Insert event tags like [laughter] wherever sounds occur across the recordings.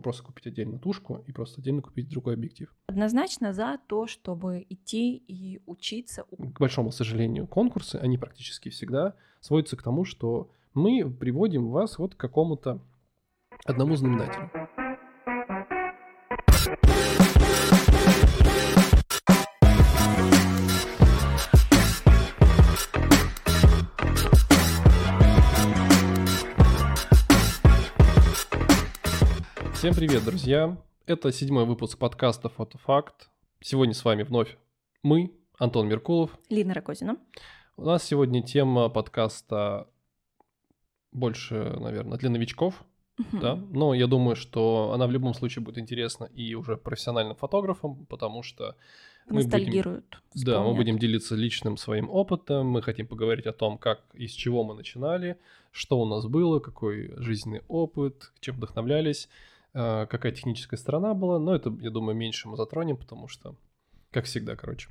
можно просто купить отдельно тушку и просто отдельно купить другой объектив. Однозначно за то, чтобы идти и учиться. К большому сожалению, конкурсы, они практически всегда сводятся к тому, что мы приводим вас вот к какому-то одному знаменателю. Всем привет, друзья! Это седьмой выпуск подкаста «Фотофакт». Сегодня с вами вновь мы, Антон Меркулов. Лина Рогозина. У нас сегодня тема подкаста больше, наверное, для новичков, Мгм. да, но я думаю, что она в любом случае будет интересна и уже профессиональным фотографам, потому что мы будем, Ностальгируют. да, мы будем делиться личным своим опытом, мы хотим поговорить о том, как и с чего мы начинали, что у нас было, какой жизненный опыт, чем вдохновлялись, какая техническая сторона была, но это, я думаю, меньше мы затронем, потому что, как всегда, короче.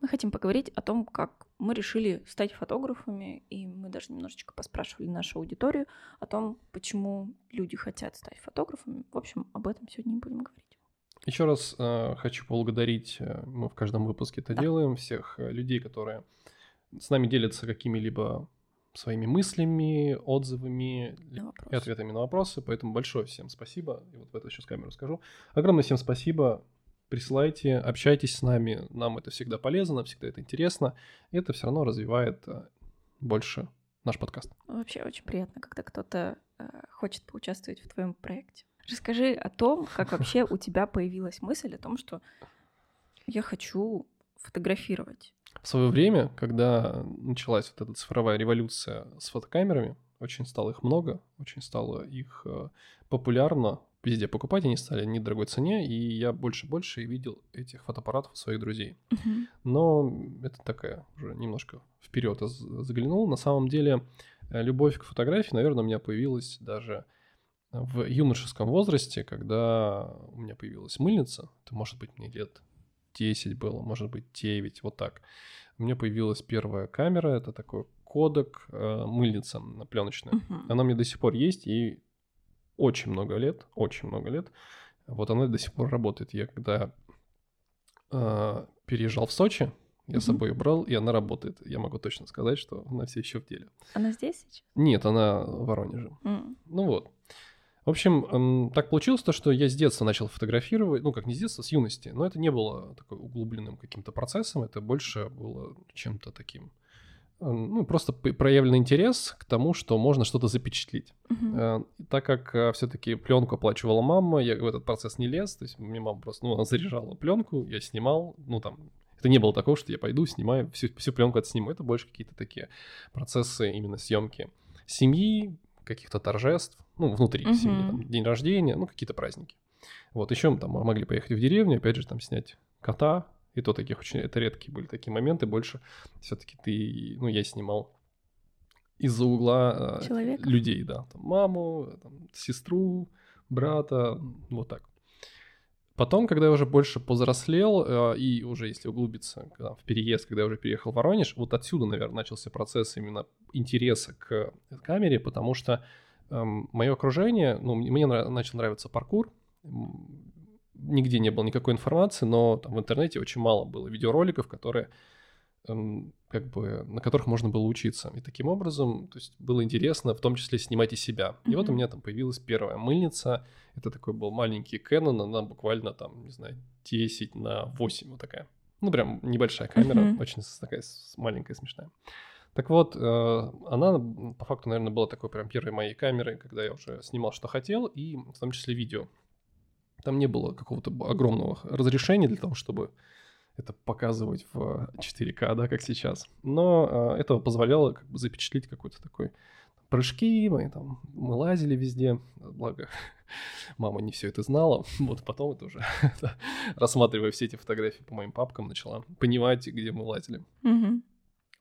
Мы хотим поговорить о том, как мы решили стать фотографами, и мы даже немножечко поспрашивали нашу аудиторию о том, почему люди хотят стать фотографами. В общем, об этом сегодня и будем говорить. Еще раз э, хочу поблагодарить, э, мы в каждом выпуске это Да. делаем, всех людей, которые с нами делятся какими-либо своими мыслями, отзывами и ответами на вопросы. Поэтому большое всем спасибо. И вот в эту сейчас камеру скажу. Огромное всем спасибо. Присылайте, общайтесь с нами. Нам это всегда полезно, всегда это интересно. И это все равно развивает э, больше наш подкаст. Вообще очень приятно, когда кто-то э, хочет поучаствовать в твоем проекте. Расскажи о том, как вообще у тебя появилась мысль о том, что я хочу фотографировать. В свое время, когда началась вот эта цифровая революция с фотокамерами, очень стало их много, очень стало их э, популярно везде покупать, они стали недорогой цене, и я больше и больше видел этих фотоаппаратов у своих друзей. Но это такая уже немножко вперед заглянул. На самом деле, э, любовь к фотографии, наверное, у меня появилась даже в юношеском возрасте, когда у меня появилась мыльница. Это может быть мне лет 10 было, может быть 9, вот так. У меня появилась первая камера, это такой кодек, э, мыльница пленочная. Мгм. Она меня до сих пор есть, и очень много лет, очень много лет. Вот она до сих пор работает. Я когда э, переезжал в Сочи, я с собой ее брал, и она работает. Я могу точно сказать, что она все еще в деле. Она здесь сейчас? Нет, она в Воронеже. М. Ну вот. В общем, так получилось то, что я с детства начал фотографировать, ну как не с детства, с юности, но это не было такой углубленным каким-то процессом, это больше было чем-то таким, ну просто проявленный интерес к тому, что можно что-то запечатлеть. Мгм. Э, Так как все-таки пленку оплачивала мама, я в этот процесс не лез, то есть мне мама просто, ну, она заряжала пленку, я снимал, ну там, это не было такого, что я пойду, снимаю, всю, всю пленку отсниму, это больше какие-то такие процессы именно съемки семьи, каких-то торжеств, ну, внутри Мгм. семьи, там, день рождения, ну, какие-то праздники. Вот, еще мы там могли поехать в деревню, опять же, там снять кота, и то таких очень, это редкие были такие моменты, больше все-таки ты, ну, я снимал из-за угла э, Человека. людей, да, там, маму, там, сестру, брата, вот так. Потом, когда я уже больше повзрослел, э, и уже если углубиться когда в переезд, когда я уже переехал в Воронеж, вот отсюда, наверное, начался процесс именно интереса к камере, потому что мое окружение, ну, мне нрав- начал нравиться паркур, нигде не было никакой информации, но там в интернете очень мало было видеороликов, которые эм, как бы на которых можно было учиться. И таким образом, то есть было интересно в том числе снимать и себя. И вот у меня там появилась первая мыльница. Это такой был маленький Canon, она буквально там, не знаю, 10 на 8 вот такая. Ну, прям небольшая камера, Мгм. очень такая маленькая, смешная. Так вот, э, она по факту, наверное, была такой прям первой моей камерой, когда я уже снимал, что хотел, и в том числе видео. Там не было какого-то огромного разрешения для того, чтобы это показывать в 4К, да, как сейчас. Но э, это позволяло как бы запечатлеть какой-то такой прыжки, мы там мы лазили везде, благо [laughs] мама не все это знала, [laughs] вот потом это уже [laughs] рассматривая все эти фотографии по моим папкам начала понимать, где мы лазили. Мгм.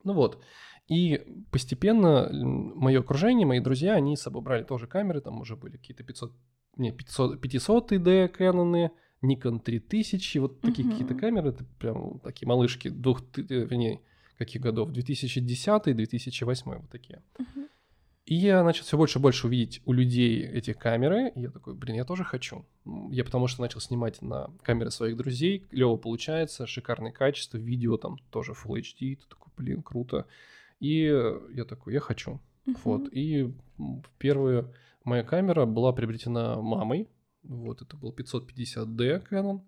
Ну вот. И постепенно мое окружение, мои друзья, они с собой брали тоже камеры, там уже были какие-то 500, не, 500, 500 D Canon, Nikon 3000, вот такие Мгм. какие-то камеры, это прям такие малышки, двух, э, вернее, каких годов, 2010-2008, вот такие. Мгм. И я начал все больше и больше увидеть у людей эти камеры, и я такой, блин, я тоже хочу. Я потому что начал снимать на камеры своих друзей, клево получается, шикарное качество, видео там тоже Full HD, ты такой, блин, круто. И я такой, я хочу. Uh-huh. Вот, и первая моя камера была приобретена мамой, вот, это был 550D Canon,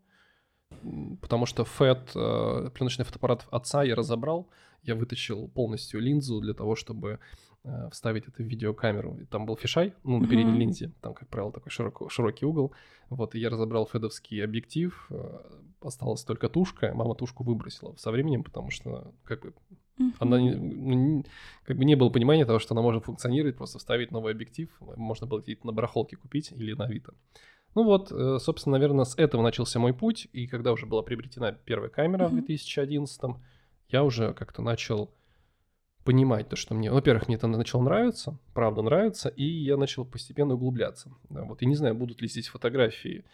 потому что FAT, э, пленочный фотоаппарат отца я разобрал, я вытащил полностью линзу для того, чтобы э, вставить это в видеокамеру. И там был фишай, ну, на передней mm-hmm. линзе, там, как правило, такой широкий, широкий угол. Вот, и я разобрал федовский объектив, э, осталась только тушка, мама тушку выбросила со временем, потому что, как бы, mm-hmm. она не, ну, как бы не было понимания того, что она может функционировать, просто вставить новый объектив, можно было где-то на барахолке купить или на Авито. Ну вот, э, собственно, наверное, с этого начался мой путь, и когда уже была приобретена первая камера mm-hmm. в 2011 я уже как-то начал понимать то, что мне, во-первых, мне это начало нравиться, правда нравится, и я начал постепенно углубляться. Вот, и не знаю, будут ли здесь фотографии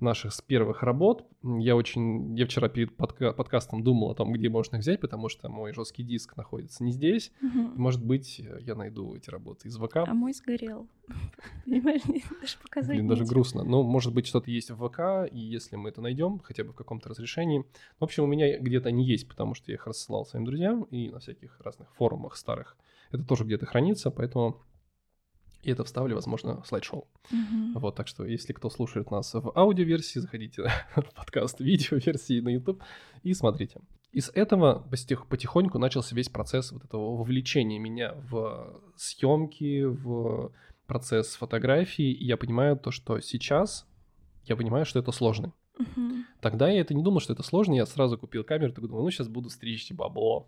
наших с первых работ. Я очень, я вчера перед подка- подкастом думал о том, где можно их взять, потому что мой жесткий диск находится не здесь. Угу. Может быть, я найду эти работы из ВК. А мой сгорел. [laughs] Понимаешь, даже показать Блин, даже грустно. Но, может быть, что-то есть в ВК, и если мы это найдем, хотя бы в каком-то разрешении. В общем, у меня где-то они есть, потому что я их рассылал своим друзьям и на всяких разных форумах старых. Это тоже где-то хранится, поэтому и это вставлю, возможно, в слайд-шоу. Mm-hmm. Вот, так что, если кто слушает нас в аудиоверсии, заходите [laughs] в подкаст видеоверсии на YouTube и смотрите. Из этого потихоньку начался весь процесс вот этого вовлечения меня в съемки, в процесс фотографии, и я понимаю то, что сейчас я понимаю, что это сложно. Uh-huh. Тогда я это не думал, что это сложно, я сразу купил камеру, такой думал, ну сейчас буду стричь бабло.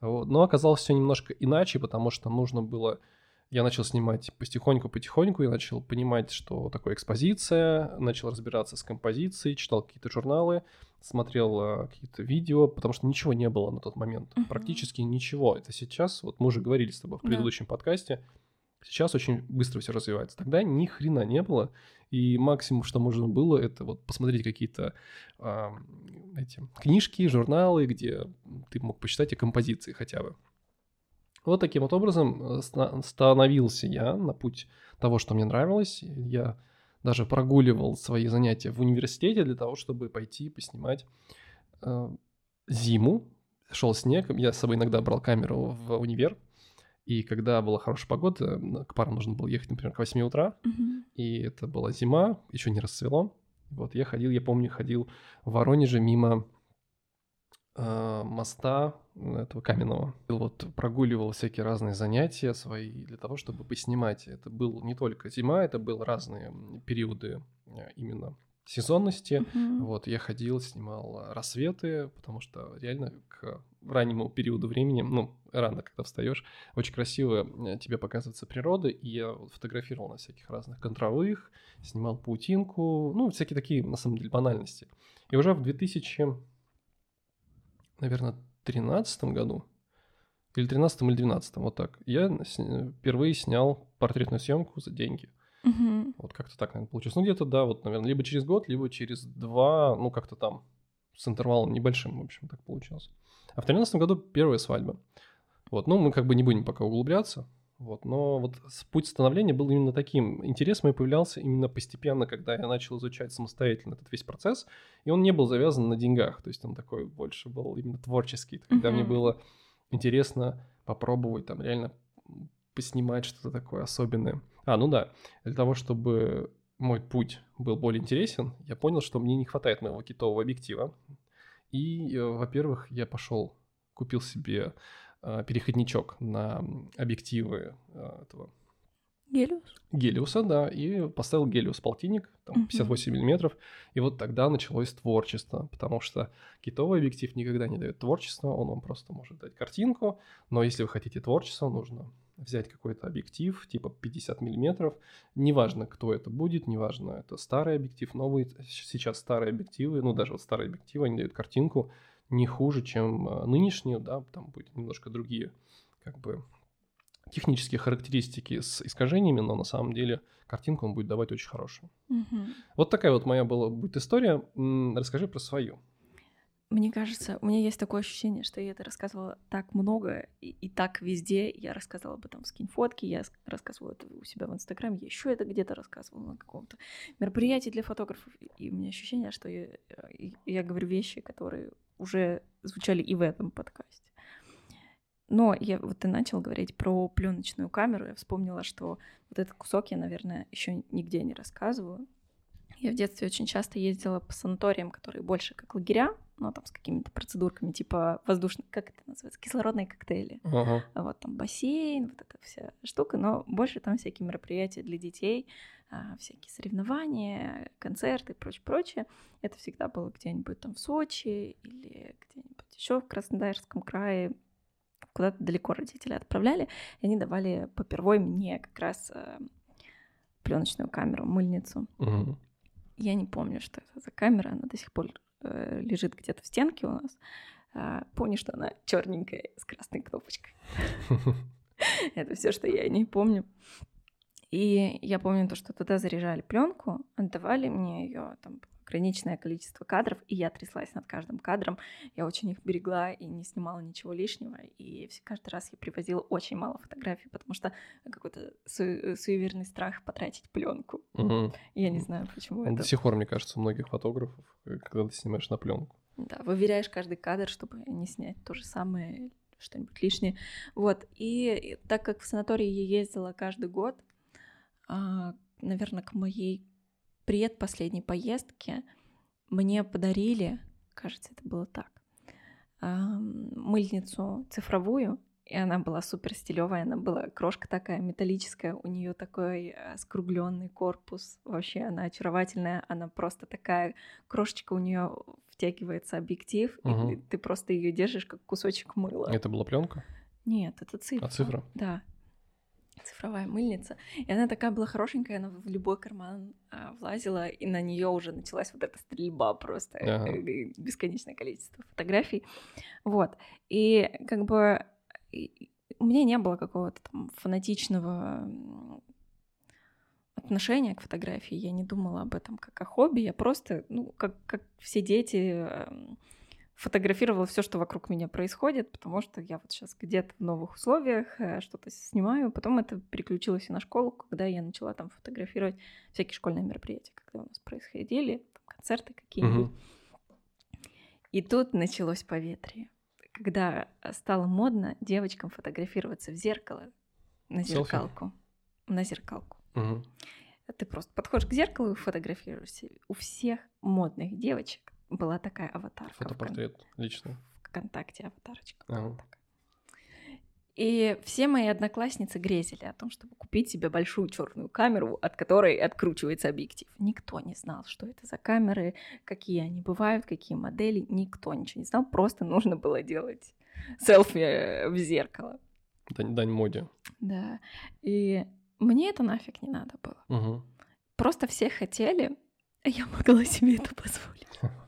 Вот. Но оказалось все немножко иначе, потому что нужно было я начал снимать потихоньку-потихоньку, я начал понимать, что такое экспозиция, начал разбираться с композицией, читал какие-то журналы, смотрел uh, какие-то видео, потому что ничего не было на тот момент, uh-huh. практически ничего. Это сейчас, вот мы уже говорили с тобой в предыдущем yeah. подкасте, сейчас очень быстро все развивается. Тогда ни хрена не было, и максимум, что можно было, это вот посмотреть какие-то э, эти книжки, журналы, где ты мог почитать о композиции хотя бы. Вот таким вот образом э, становился я на путь того, что мне нравилось. Я даже прогуливал свои занятия в университете для того, чтобы пойти поснимать э, зиму. Шел снег, я с собой иногда брал камеру в универ. И когда была хорошая погода, к парам нужно было ехать, например, к 8 утра, mm-hmm. и это была зима, еще не расцвело. Вот я ходил, я помню, ходил в Воронеже мимо э, моста этого каменного. Вот прогуливал всякие разные занятия свои для того, чтобы поснимать. Это был не только зима, это были разные периоды э, именно сезонности. Mm-hmm. Вот я ходил, снимал рассветы, потому что реально к раннему периоду времени, ну, рано, когда встаешь, очень красиво э, тебе показывается природа, и я фотографировал на всяких разных контровых, снимал паутинку, ну, всякие такие, на самом деле, банальности. И уже в 2000 наверное, тринадцатом году, или тринадцатом или двенадцатом, вот так, я впервые снял портретную съемку за деньги. Угу. Вот как-то так, наверное, получилось. Ну, где-то, да, вот, наверное, либо через год, либо через два, ну, как-то там, с интервалом небольшим, в общем, так получилось. А в тринадцатом году первая свадьба. Вот, ну, мы как бы не будем пока углубляться. Вот, но вот путь становления был именно таким. Интерес мой появлялся именно постепенно, когда я начал изучать самостоятельно этот весь процесс, и он не был завязан на деньгах, то есть он такой больше был именно творческий, когда mm-hmm. мне было интересно попробовать там реально поснимать что-то такое особенное. А, ну да, для того, чтобы мой путь был более интересен, я понял, что мне не хватает моего китового объектива. И, э, во-первых, я пошел, купил себе переходничок на объективы э, этого Гелиус? Гелиуса, да, и поставил Гелиус полтинник, там, 58 uh-huh. миллиметров, и вот тогда началось творчество, потому что китовый объектив никогда не дает творчества, он вам просто может дать картинку, но если вы хотите творчество, нужно взять какой-то объектив, типа 50 миллиметров, неважно, кто это будет, неважно, это старый объектив, новый, сейчас старые объективы, ну, даже вот старые объективы, они дают картинку, не хуже, чем а, нынешние, да, там будет немножко другие, как бы, технические характеристики с искажениями, но на самом деле картинку он будет давать очень хорошую. Угу. Вот такая вот моя была будет история. Расскажи про свою. Мне кажется, у меня есть такое ощущение, что я это рассказывала так много и, и так везде. Я рассказывала об этом в скинфотке, я рассказывала это у себя в Инстаграме, я еще это где-то рассказывала на каком-то мероприятии для фотографов. И у меня ощущение, что я, я говорю вещи, которые уже звучали и в этом подкасте. Но я вот ты начал говорить про пленочную камеру, я вспомнила, что вот этот кусок я, наверное, еще нигде не рассказываю. Я в детстве очень часто ездила по санаториям, которые больше как лагеря, но там с какими-то процедурками, типа воздушные, как это называется, кислородные коктейли. Ага. Вот там бассейн, вот эта вся штука, но больше там всякие мероприятия для детей, а, всякие соревнования, концерты и прочее, прочее. Это всегда было где-нибудь там в Сочи или где-нибудь еще в Краснодарском крае, куда-то далеко родители отправляли, и они давали попервой мне как раз э, пленочную камеру, мыльницу. Угу. Я не помню, что это за камера, она до сих пор лежит где-то в стенке у нас. А, помню, что она черненькая с красной кнопочкой. [laughs] Это все, что я не помню. И я помню то, что туда заряжали пленку, отдавали мне ее, там ограниченное количество кадров, и я тряслась над каждым кадром. Я очень их берегла и не снимала ничего лишнего. И каждый раз я привозила очень мало фотографий, потому что какой-то су- суеверный страх потратить пленку. Угу. Я не знаю, почему это. До сих пор, мне кажется, у многих фотографов, э, когда ты снимаешь на пленку. Да, выверяешь каждый кадр, чтобы не снять то же самое, что-нибудь лишнее. Вот. И так как в санатории я ездила каждый год, а, наверное, к моей предпоследней поездке мне подарили, кажется, это было так, мыльницу цифровую, и она была супер стилевая, она была крошка такая металлическая, у нее такой э, скругленный корпус, вообще она очаровательная, она просто такая крошечка у нее втягивается объектив, Мгм. и ты просто ее держишь как кусочек мыла. Это была пленка? Нет, это цифра. А цифра? Да. Цифровая мыльница. И она такая была хорошенькая, она в любой карман а, влазила, и на нее уже началась вот эта стрельба просто, Ага. э, бесконечное количество фотографий. Вот. И как бы у меня не было какого-то там фанатичного отношения к фотографии. Я не думала об этом как о хобби. Я просто, ну, как, как все дети, эм, фотографировала все, что вокруг меня происходит, потому что я вот сейчас где-то в новых условиях э, что-то снимаю. Потом это переключилось и на школу, когда я начала там фотографировать всякие школьные мероприятия, когда у нас происходили, там, концерты какие-нибудь. И тут началось поветрие. Когда стало модно девочкам фотографироваться в зеркало, на Селфи? зеркалку. На зеркалку. Ты просто подходишь к зеркалу и фотографируешься. У всех модных девочек была такая аватарка. в Фотопортрет лично. В ВКонтакте аватарочка. Ага. была такая. И все мои одноклассницы грезили о том, чтобы купить себе большую черную камеру, от которой откручивается объектив. Никто не знал, что это за камеры, какие они бывают, какие модели. Никто ничего не знал. Просто нужно было делать селфи э, в зеркало. Дань, дань моде. Да. И мне это нафиг не надо было. Мгм. Просто все хотели, а я могла себе это позволить. [laughs]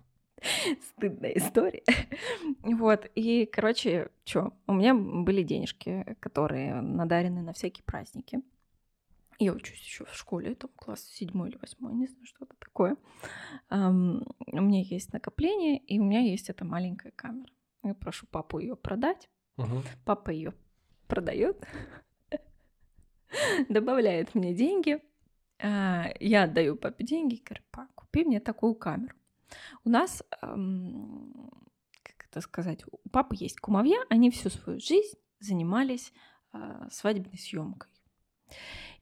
[laughs] Стыдная история. [laughs] Вот, и, короче, что, у меня были денежки, которые надарены на всякие праздники. Я учусь еще в школе, там класс седьмой или восьмой, не знаю, что это такое. Ам, у меня есть накопление, и у меня есть эта маленькая камера. Я прошу папу ее продать. Мгм. Папа ее продает, [laughs] добавляет мне деньги. а, Я отдаю папе деньги, говорю, па, купи мне такую камеру. У нас, как это сказать, у папы есть кумовья, они всю свою жизнь занимались а, свадебной съемкой.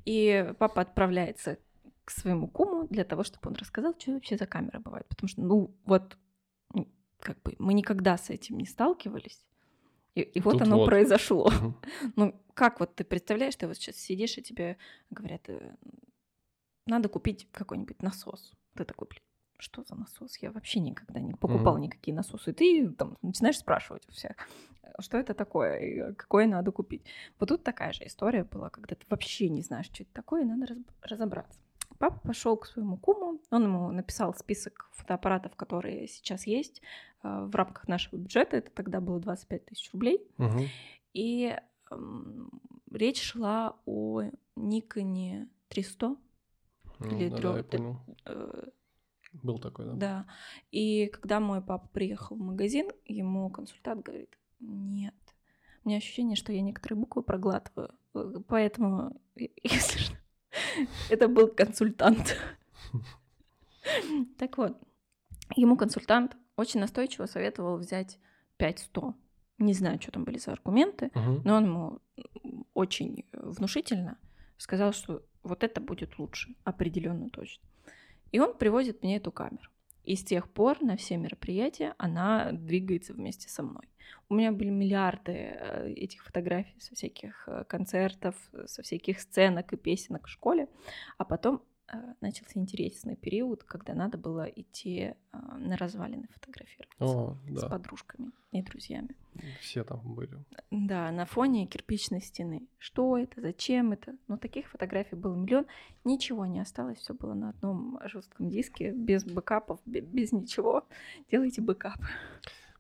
И папа отправляется к своему куму для того, чтобы он рассказал, что вообще за камера бывает. Потому что, ну, вот, ну, как бы мы никогда с этим не сталкивались. И, и вот Тут оно вот. произошло. [laughs] Ну, как вот ты представляешь, ты вот сейчас сидишь, и тебе говорят, э, надо купить какой-нибудь насос. Ты такой, блин, что за насос? Я вообще никогда не покупал Мгм. никакие насосы. И ты там начинаешь спрашивать у всех, э, что это такое, и какое надо купить. Вот тут такая же история была, когда ты вообще не знаешь, что это такое, и надо раз- разобраться. Папа пошел к своему куму, он ему написал список фотоаппаратов, которые сейчас есть э, в рамках нашего бюджета. Это тогда было 25 тысяч рублей. Мгм. И м, речь шла о Никоне 300. Ну, Или да, трё- да, я понял. э, Был такой, да? Да. И когда мой папа приехал в магазин, ему консультант говорит, нет, у меня ощущение, что я некоторые буквы проглатываю, э, поэтому, [laughs] если что, это был консультант. Так вот, ему консультант очень настойчиво советовал взять 5100. Не знаю, что там были за аргументы, но он ему очень внушительно сказал, что вот это будет лучше, определенно точно. И он привозит мне эту камеру. И с тех пор на все мероприятия она двигается вместе со мной. У меня были миллиарды э, этих фотографий со всяких э, концертов, э, со всяких сценок и песенок в школе. А потом начался интересный период, когда надо было идти э, на развалины фотографироваться О, с да. подружками и друзьями. Все там были. Да, на фоне кирпичной стены. Что это? Зачем это? Но таких фотографий было миллион. Ничего не осталось, все было на одном жестком диске, без бэкапов, бе- без ничего. Делайте бэкап.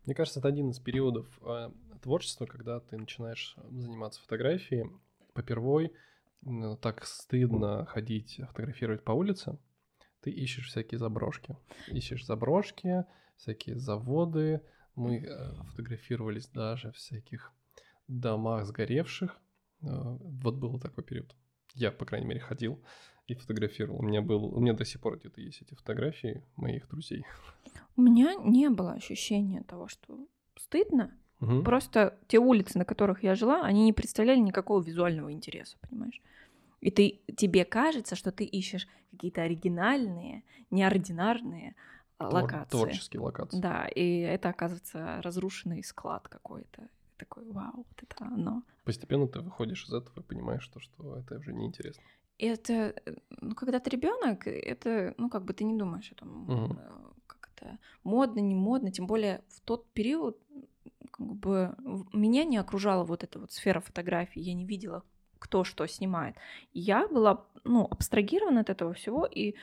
Мне кажется, это один из периодов э, творчества, когда ты начинаешь э, заниматься фотографией. Попервой м, так стыдно ходить фотографировать по улице. Ты ищешь всякие заброшки. Ищешь заброшки, всякие заводы. Мы э, фотографировались даже в всяких домах сгоревших. Э, Вот был такой период. Я, по крайней мере, ходил и фотографировал. У меня был, у меня до сих пор где-то есть эти фотографии моих друзей. У меня не было ощущения того, что стыдно. Мгм. Просто те улицы, на которых я жила, они не представляли никакого визуального интереса, понимаешь? И ты, тебе кажется, что ты ищешь какие-то оригинальные, неординарные а, Твор- локации. Творческие локации. Да, и это оказывается разрушенный склад какой-то. Такой, вау, вот это оно. Постепенно ты выходишь из этого и понимаешь, то, что это уже неинтересно. И это, ну, когда ты ребенок, это, ну, как бы ты не думаешь о том, э, как это модно, не модно, тем более в тот период, как бы меня не окружала вот эта вот сфера фотографий, я не видела, кто что снимает. Я была, ну, абстрагирована от этого всего, и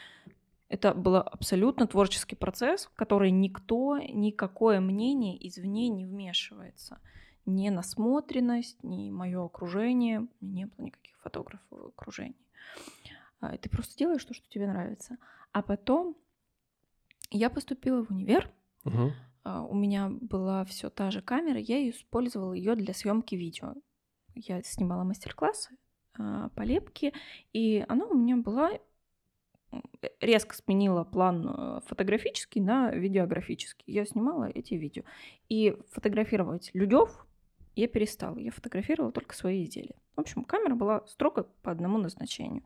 это был абсолютно творческий процесс, в который никто, никакое мнение извне не вмешивается. Ни насмотренность, ни мое окружение. Не было никаких фотографов в окружении. А, Ты просто делаешь то, что тебе нравится. А потом я поступила в универ. Мгм. А, У меня была все та же камера, я использовала ее для съемки видео. Я снимала мастер-классы а, по лепке, и она у меня была резко сменила план э, фотографический на видеографический. Я снимала эти видео. И фотографировать людей я перестала. Я фотографировала только свои изделия. В общем, камера была строго по одному назначению.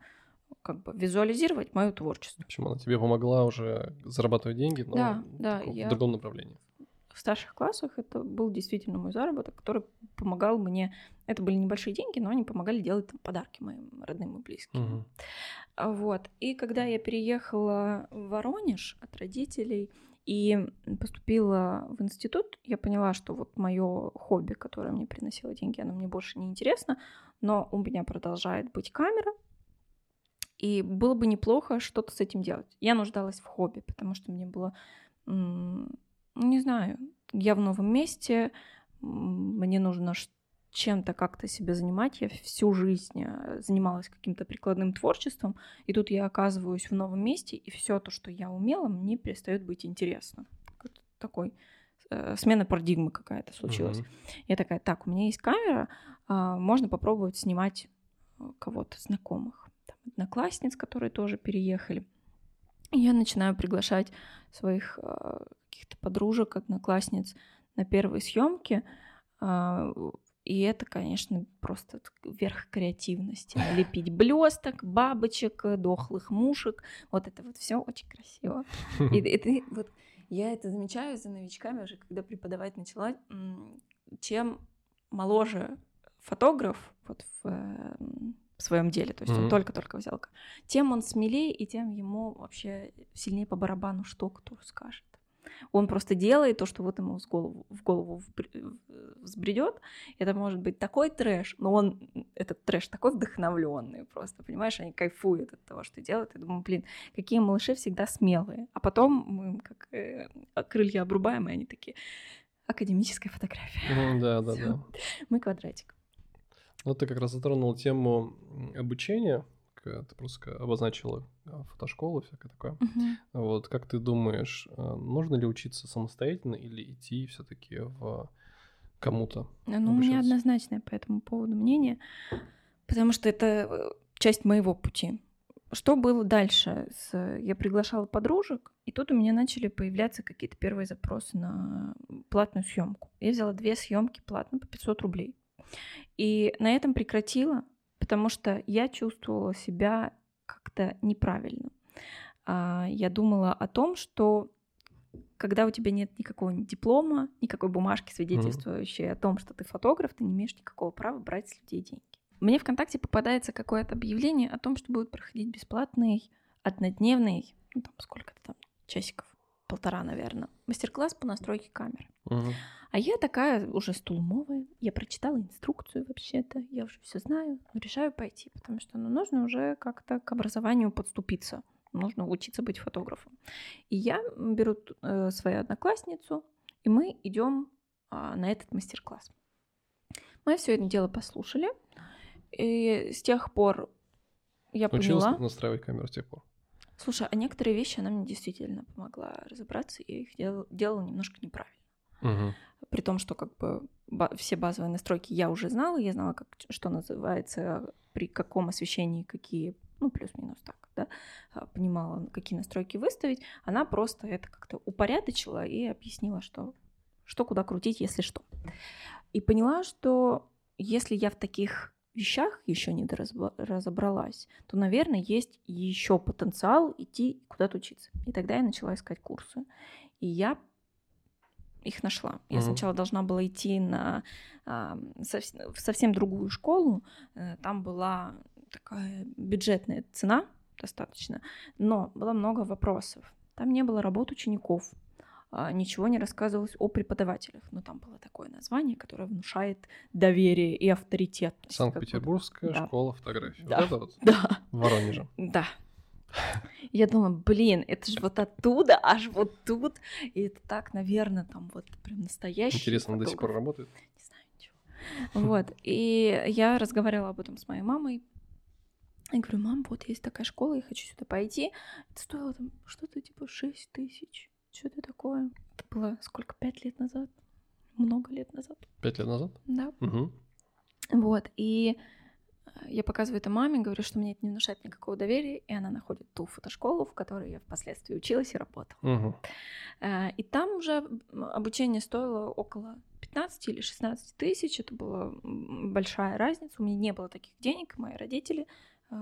Как бы визуализировать мое творчество. В общем, она тебе помогла уже зарабатывать деньги, но Да, в да, таком- я- в другом направлении. В старших классах это был действительно мой заработок, который помогал мне. Это были небольшие деньги, но они помогали делать там, подарки моим родным и близким. А Вот. И когда я переехала в Воронеж от родителей и поступила в институт, я поняла, что вот мое хобби, которое мне приносило деньги, оно мне больше не интересно, но у меня продолжает быть камера, и было бы неплохо что-то с этим делать. Я нуждалась в хобби, потому что мне было, не знаю, я в новом месте, мне нужно чем-то как-то себя занимать. Я всю жизнь э, занималась каким-то прикладным творчеством, и тут я оказываюсь в новом месте, и все то, что я умела, мне перестает быть интересно. Как-то Такой э, смена парадигмы какая-то случилась. Мгм. Я такая, так, у меня есть камера, а, можно попробовать снимать э, кого-то знакомых, там, одноклассниц, которые тоже переехали. И я начинаю приглашать своих э, каких-то подружек, одноклассниц на первые съемки. а, И это, конечно, просто верх креативности. Лепить блесток, бабочек, дохлых мушек. Вот это вот все очень красиво. [laughs] И, и ты- вот я это замечаю за новичками уже, когда преподавать начала. Чем моложе фотограф вот в, э, в своем деле, то есть он Мгм. только-только взял, тем он смелее и тем ему вообще сильнее по барабану, что кто скажет. Он просто делает то, что вот ему в голову, в голову взбредет. Это может быть такой трэш, но он, этот трэш такой вдохновленный просто, понимаешь, они кайфуют от того, что делают. Я думаю, блин, какие малыши всегда смелые. А потом мы им как э, крылья обрубаем, и они такие, академическая фотография. Мгм, Да, да, [laughs] Всё. да. Мы квадратик. Вот ты как раз затронул тему обучения, немножко, ты просто обозначила а, фотошколу, всякое такое. Мгм. Вот как ты думаешь, а, нужно ли учиться самостоятельно или идти все-таки в кому-то? Ну, у меня однозначное по этому поводу мнение, потому что это э, часть моего пути. Что было дальше? Я приглашала подружек, и тут у меня начали появляться какие-то первые запросы на платную съемку. Я взяла две съемки платно по 500 рублей. И на этом прекратила, потому что я чувствовала себя как-то неправильно. А, Я думала о том, что когда у тебя нет никакого ни диплома, никакой бумажки, свидетельствующей о том, что ты фотограф, ты не имеешь никакого права брать с людей деньги. Мне ВКонтакте попадается какое-то объявление о том, что будет проходить бесплатный, однодневный, ну там сколько-то там, часиков, полтора, наверное, мастер-класс по настройке камеры. Мгм. А я такая уже стулмовая, я прочитала инструкцию вообще-то, я уже все знаю, но решаю пойти, потому что ну, нужно уже как-то к образованию подступиться, нужно учиться быть фотографом. И я беру э, свою одноклассницу, и мы идем а, на этот мастер-класс. Мы все это дело послушали, и с тех пор я Училась поняла. настраивать камеру с тех пор? Слушай, а некоторые вещи она мне действительно помогла разобраться, я их дел- делала немножко неправильно Мгм. при том, что как бы все базовые настройки я уже знала, я знала, как, что называется, при каком освещении какие, ну, плюс-минус так, да, а, понимала, какие настройки выставить, она просто это как-то упорядочила и объяснила, что, что куда крутить, если что. И поняла, что если я в таких вещах еще не разобралась, то, наверное, есть еще потенциал идти куда-то учиться. И тогда я начала искать курсы. И я их нашла. Я Мгм. сначала должна была идти на а, совс- в совсем другую школу. Э, Там была такая бюджетная цена достаточно, но было много вопросов. Там не было работ учеников, а, ничего не рассказывалось о преподавателях. Но там было такое название, которое внушает доверие и авторитет. Санкт-Петербургская Да. школа фотографии. Да. Вот это вот [laughs] Да, в Воронеже. да. Я думаю, блин, это же вот оттуда, аж вот тут. И это так, наверное, там вот прям настоящий. Интересно, до сих пор работает? Не знаю ничего. Вот. И я разговаривала об этом с моей мамой. Я говорю, мам, вот есть такая школа, я хочу сюда пойти. Это стоило там что-то типа 6 тысяч. Что-то такое. Это было сколько, пять лет назад? Много лет назад. Пять лет назад? Да. Мгм. Вот. И я показываю это маме, говорю, что мне это не внушает никакого доверия, и она находит ту фотошколу, в которой я впоследствии училась и работала. Э, И там уже обучение стоило около 15 или 16 тысяч. Это была большая разница. У меня не было таких денег. Мои родители э,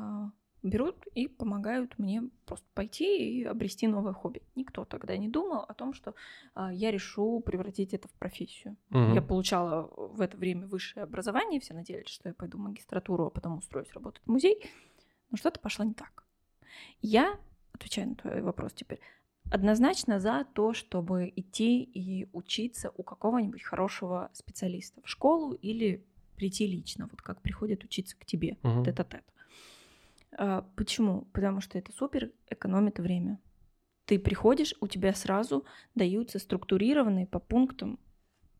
берут и помогают мне просто пойти и обрести новое хобби. Никто тогда не думал о том, что э, я решу превратить это в профессию. Мгм. Я получала в это время высшее образование, все надеялись, что я пойду в магистратуру, а потом устроюсь работать в музей. Но что-то пошло не так. Я, отвечая на твой вопрос теперь, однозначно за то, чтобы идти и учиться у какого-нибудь хорошего специалиста в школу или прийти лично, вот как приходят учиться к тебе, Мгм. тет-а-тет. Почему? Потому что это супер экономит время. Ты приходишь, у тебя сразу даются структурированные по пунктам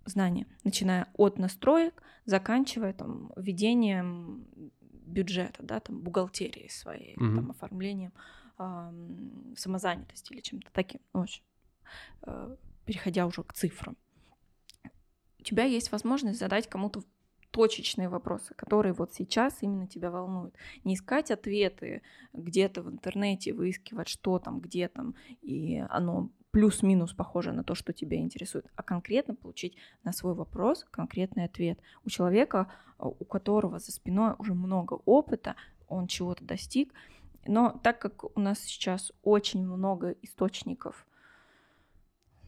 знания, начиная от настроек, заканчивая там ведением бюджета, да, там бухгалтерии своей, Мгм. там оформлением ам, самозанятости или чем-то таким, ну, в общем, э, переходя уже к цифрам. У тебя есть возможность задать кому-то точечные вопросы, которые вот сейчас именно тебя волнуют. Не искать ответы где-то в интернете, выискивать, что там, где там, и оно плюс-минус похоже на то, что тебя интересует, а конкретно получить на свой вопрос конкретный ответ. У человека, а, у которого за спиной уже много опыта, он чего-то достиг, но так как у нас сейчас очень много источников,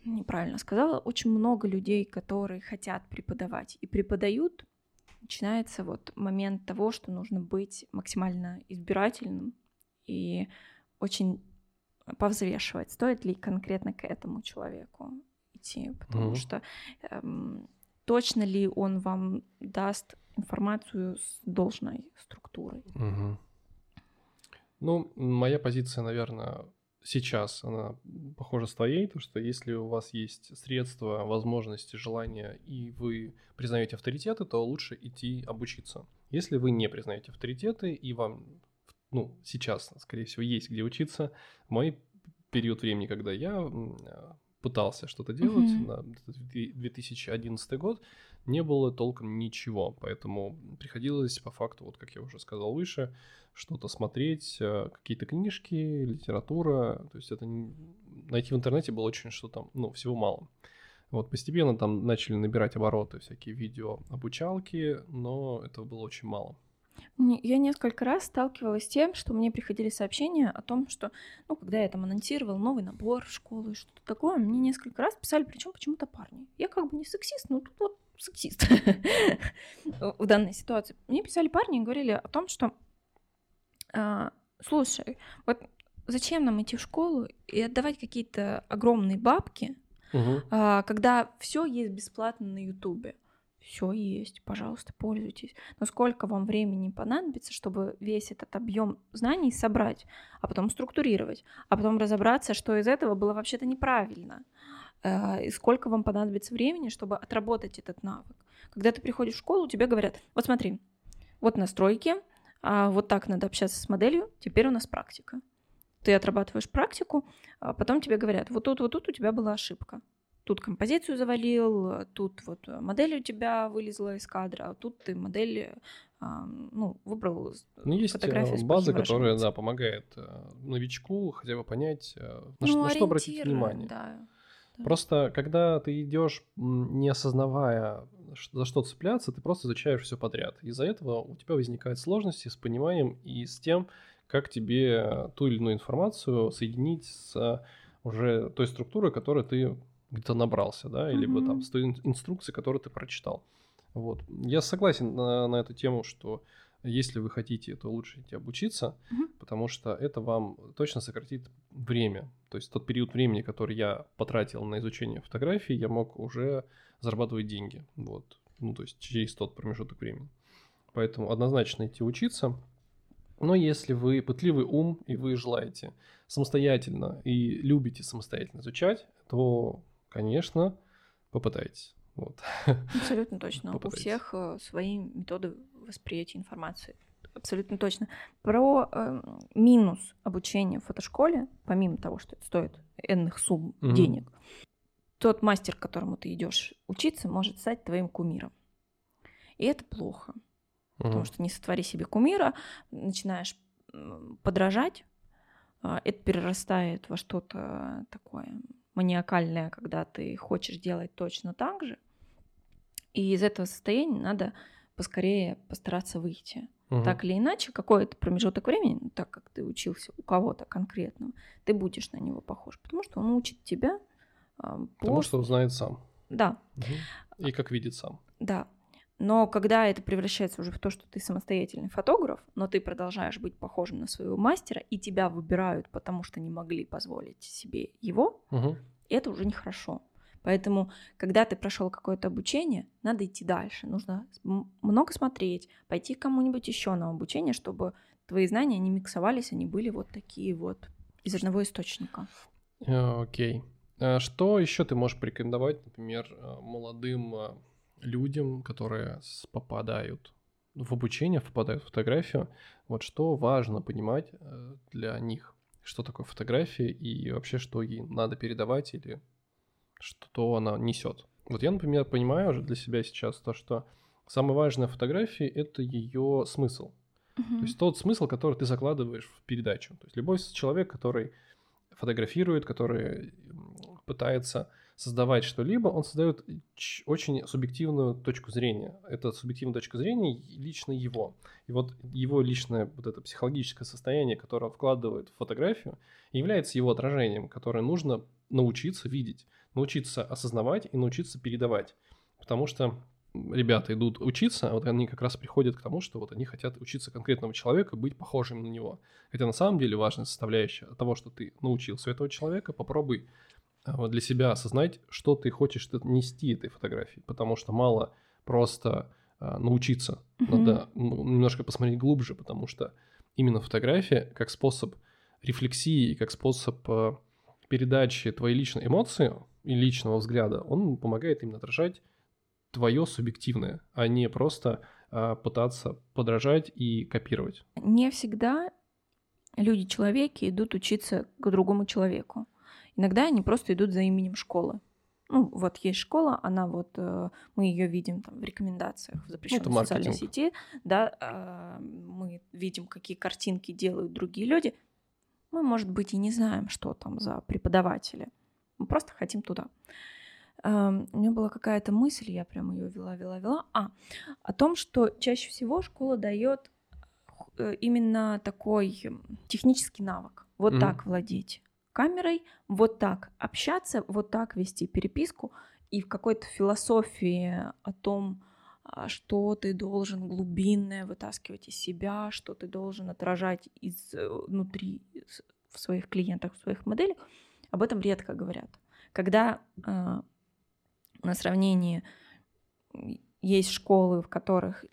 неправильно сказала, очень много людей, которые хотят преподавать и преподают, начинается вот момент того, что нужно быть максимально избирательным и очень повзвешивать, стоит ли конкретно к этому человеку идти, потому Мгм. что эм, точно ли он вам даст информацию с должной структурой. Мгм. Ну, моя позиция, наверное, сейчас, она похожа с твоей, то что если у вас есть средства, возможности, желания, и вы признаете авторитеты, то лучше идти обучиться. Если вы не признаете авторитеты, и вам ну, сейчас, скорее всего, есть где учиться. В мой период времени, когда я пытался что-то делать, mm-hmm. на 2011 год, не было толком ничего, поэтому приходилось по факту, вот как я уже сказал выше, что-то смотреть, э, какие-то книжки, литература, то есть это найти в интернете было очень что-то, ну, всего мало. Вот постепенно там начали набирать обороты всякие видео обучалки, но этого было очень мало. Я несколько раз сталкивалась с тем, что мне приходили сообщения о том, что, ну, когда я там анонсировала новый набор в школу и что-то такое, мне несколько раз писали, причем почему-то парни. Я как бы не сексист, но тут вот сексист [laughs] в данной ситуации. Мне писали парни и говорили о том, что, а, слушай, вот зачем нам идти в школу и отдавать какие-то огромные бабки, угу. когда все есть бесплатно на Ютубе? Все есть, пожалуйста, пользуйтесь. Но сколько вам времени понадобится, чтобы весь этот объем знаний собрать, а потом структурировать, а потом разобраться, что из этого было вообще-то неправильно? Э, и сколько вам понадобится времени, чтобы отработать этот навык? Когда ты приходишь в школу, тебе говорят, вот смотри, вот настройки, а вот так надо общаться с моделью, теперь у нас практика. Ты отрабатываешь практику, а потом тебе говорят, вот тут, вот тут у тебя была ошибка тут композицию завалил, тут вот модель у тебя вылезла из кадра, а тут ты модель ну, выбрал ну, есть э, база, которая, да, помогает э, новичку хотя бы понять, на, ну, что, на что обратить внимание. Да, да. Просто когда ты идешь, не осознавая, за что цепляться, ты просто изучаешь все подряд. Из-за этого у тебя возникают сложности с пониманием и с тем, как тебе ту или иную информацию соединить с уже той структурой, которую ты где-то набрался, да, или mm-hmm. там с той инструкции, которую ты прочитал. Вот. Я согласен на, на эту тему, что если вы хотите, то лучше идти обучиться, mm-hmm. потому что это вам точно сократит время. То есть тот период времени, который я потратил на изучение фотографий, я мог уже зарабатывать деньги. Вот. Ну, то есть через тот промежуток времени. Поэтому однозначно идти учиться. Но если вы пытливый ум и вы желаете самостоятельно и любите самостоятельно изучать, то конечно, попытайтесь. Вот. Абсолютно точно. У всех э, свои методы восприятия информации. Абсолютно точно. Про э, минус обучения в фотошколе, помимо того, что это стоит энных сумм угу. денег, тот мастер, к которому ты идешь учиться, может стать твоим кумиром. И это плохо. Угу. Потому что не сотвори себе кумира, начинаешь подражать, а, это перерастает во что-то такое маниакальная, когда ты хочешь делать точно так же. И из этого состояния надо поскорее постараться выйти. Угу. Так или иначе, какой-то промежуток времени, ну, так как ты учился у кого-то конкретного, ты будешь на него похож, потому что он учит тебя. Э, потому что он знает сам. Да. Угу. И как видит сам. Да. Но когда это превращается уже в то, что ты самостоятельный фотограф, но ты продолжаешь быть похожим на своего мастера, и тебя выбирают, потому что не могли позволить себе его, угу. это уже нехорошо. Поэтому, когда ты прошел какое-то обучение, надо идти дальше. Нужно много смотреть, пойти к кому-нибудь еще на обучение, чтобы твои знания не миксовались, они были вот такие вот из одного источника. Э, окей. Okay. А что еще ты можешь порекомендовать, например, э, молодым людям, которые попадают в обучение, попадают в фотографию, вот что важно понимать э, для них, что такое фотография и вообще, что ей надо передавать или что она несет. Вот я, например, понимаю уже для себя сейчас то, что самое важное в фотографии – это ее смысл. Uh-huh. То есть тот смысл, который ты закладываешь в передачу. То есть любой человек, который фотографирует, который пытается создавать что-либо, он создает очень субъективную точку зрения. Это субъективная точка зрения лично его. И вот его личное вот это психологическое состояние, которое он вкладывает в фотографию, является его отражением, которое нужно научиться видеть, научиться осознавать и научиться передавать. Потому что ребята идут учиться, а вот они как раз приходят к тому, что вот они хотят учиться конкретного человека, быть похожим на него. Хотя на самом деле важная составляющая того, что ты научился этого человека, попробуй а, для себя осознать, что ты хочешь нести этой фотографии, потому что мало просто а, научиться, mm-hmm. надо немножко посмотреть глубже, потому что именно фотография как способ рефлексии, как способ передачи твоей личной эмоции и личного взгляда, он помогает именно отражать твое субъективное, а не просто а, пытаться подражать и копировать. Не всегда люди-человеки идут учиться к другому человеку. Иногда они просто идут за именем школы. Ну, вот есть школа, она вот, э, мы ее видим там в рекомендациях в запрещенной Ну, социальной сети, да, а, мы видим, какие картинки делают другие люди. Мы, может быть, и не знаем, что там за преподаватели. Мы просто хотим туда. Ам, У меня была какая-то мысль, я прям ее вела, вела, вела. А, о том, что чаще всего школа дает э, именно такой технический навык. Вот Мгм. так владеть камерой, вот так общаться, вот так вести переписку. И в какой-то философии о том, а, что ты должен глубинное вытаскивать из себя, что ты должен отражать из, э, в своих клиентах, в своих моделях, об этом редко говорят. Когда а, на сравнении есть школы, в которых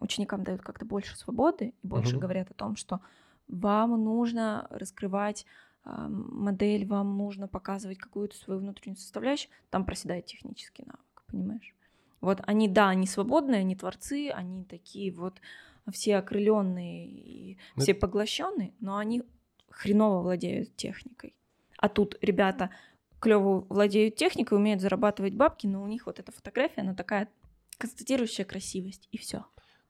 ученикам дают как-то больше свободы и больше Мгм. говорят о том, что вам нужно раскрывать а, модель, вам нужно показывать какую-то свою внутреннюю составляющую, там проседает технический навык, понимаешь? Вот они, да, они свободные, они творцы, они такие вот все окрыленные и Ну, все поглощенные, но они хреново владеют техникой. А тут ребята клево владеют техникой, умеют зарабатывать бабки, но у них вот эта фотография, она такая констатирующая красивость, и все.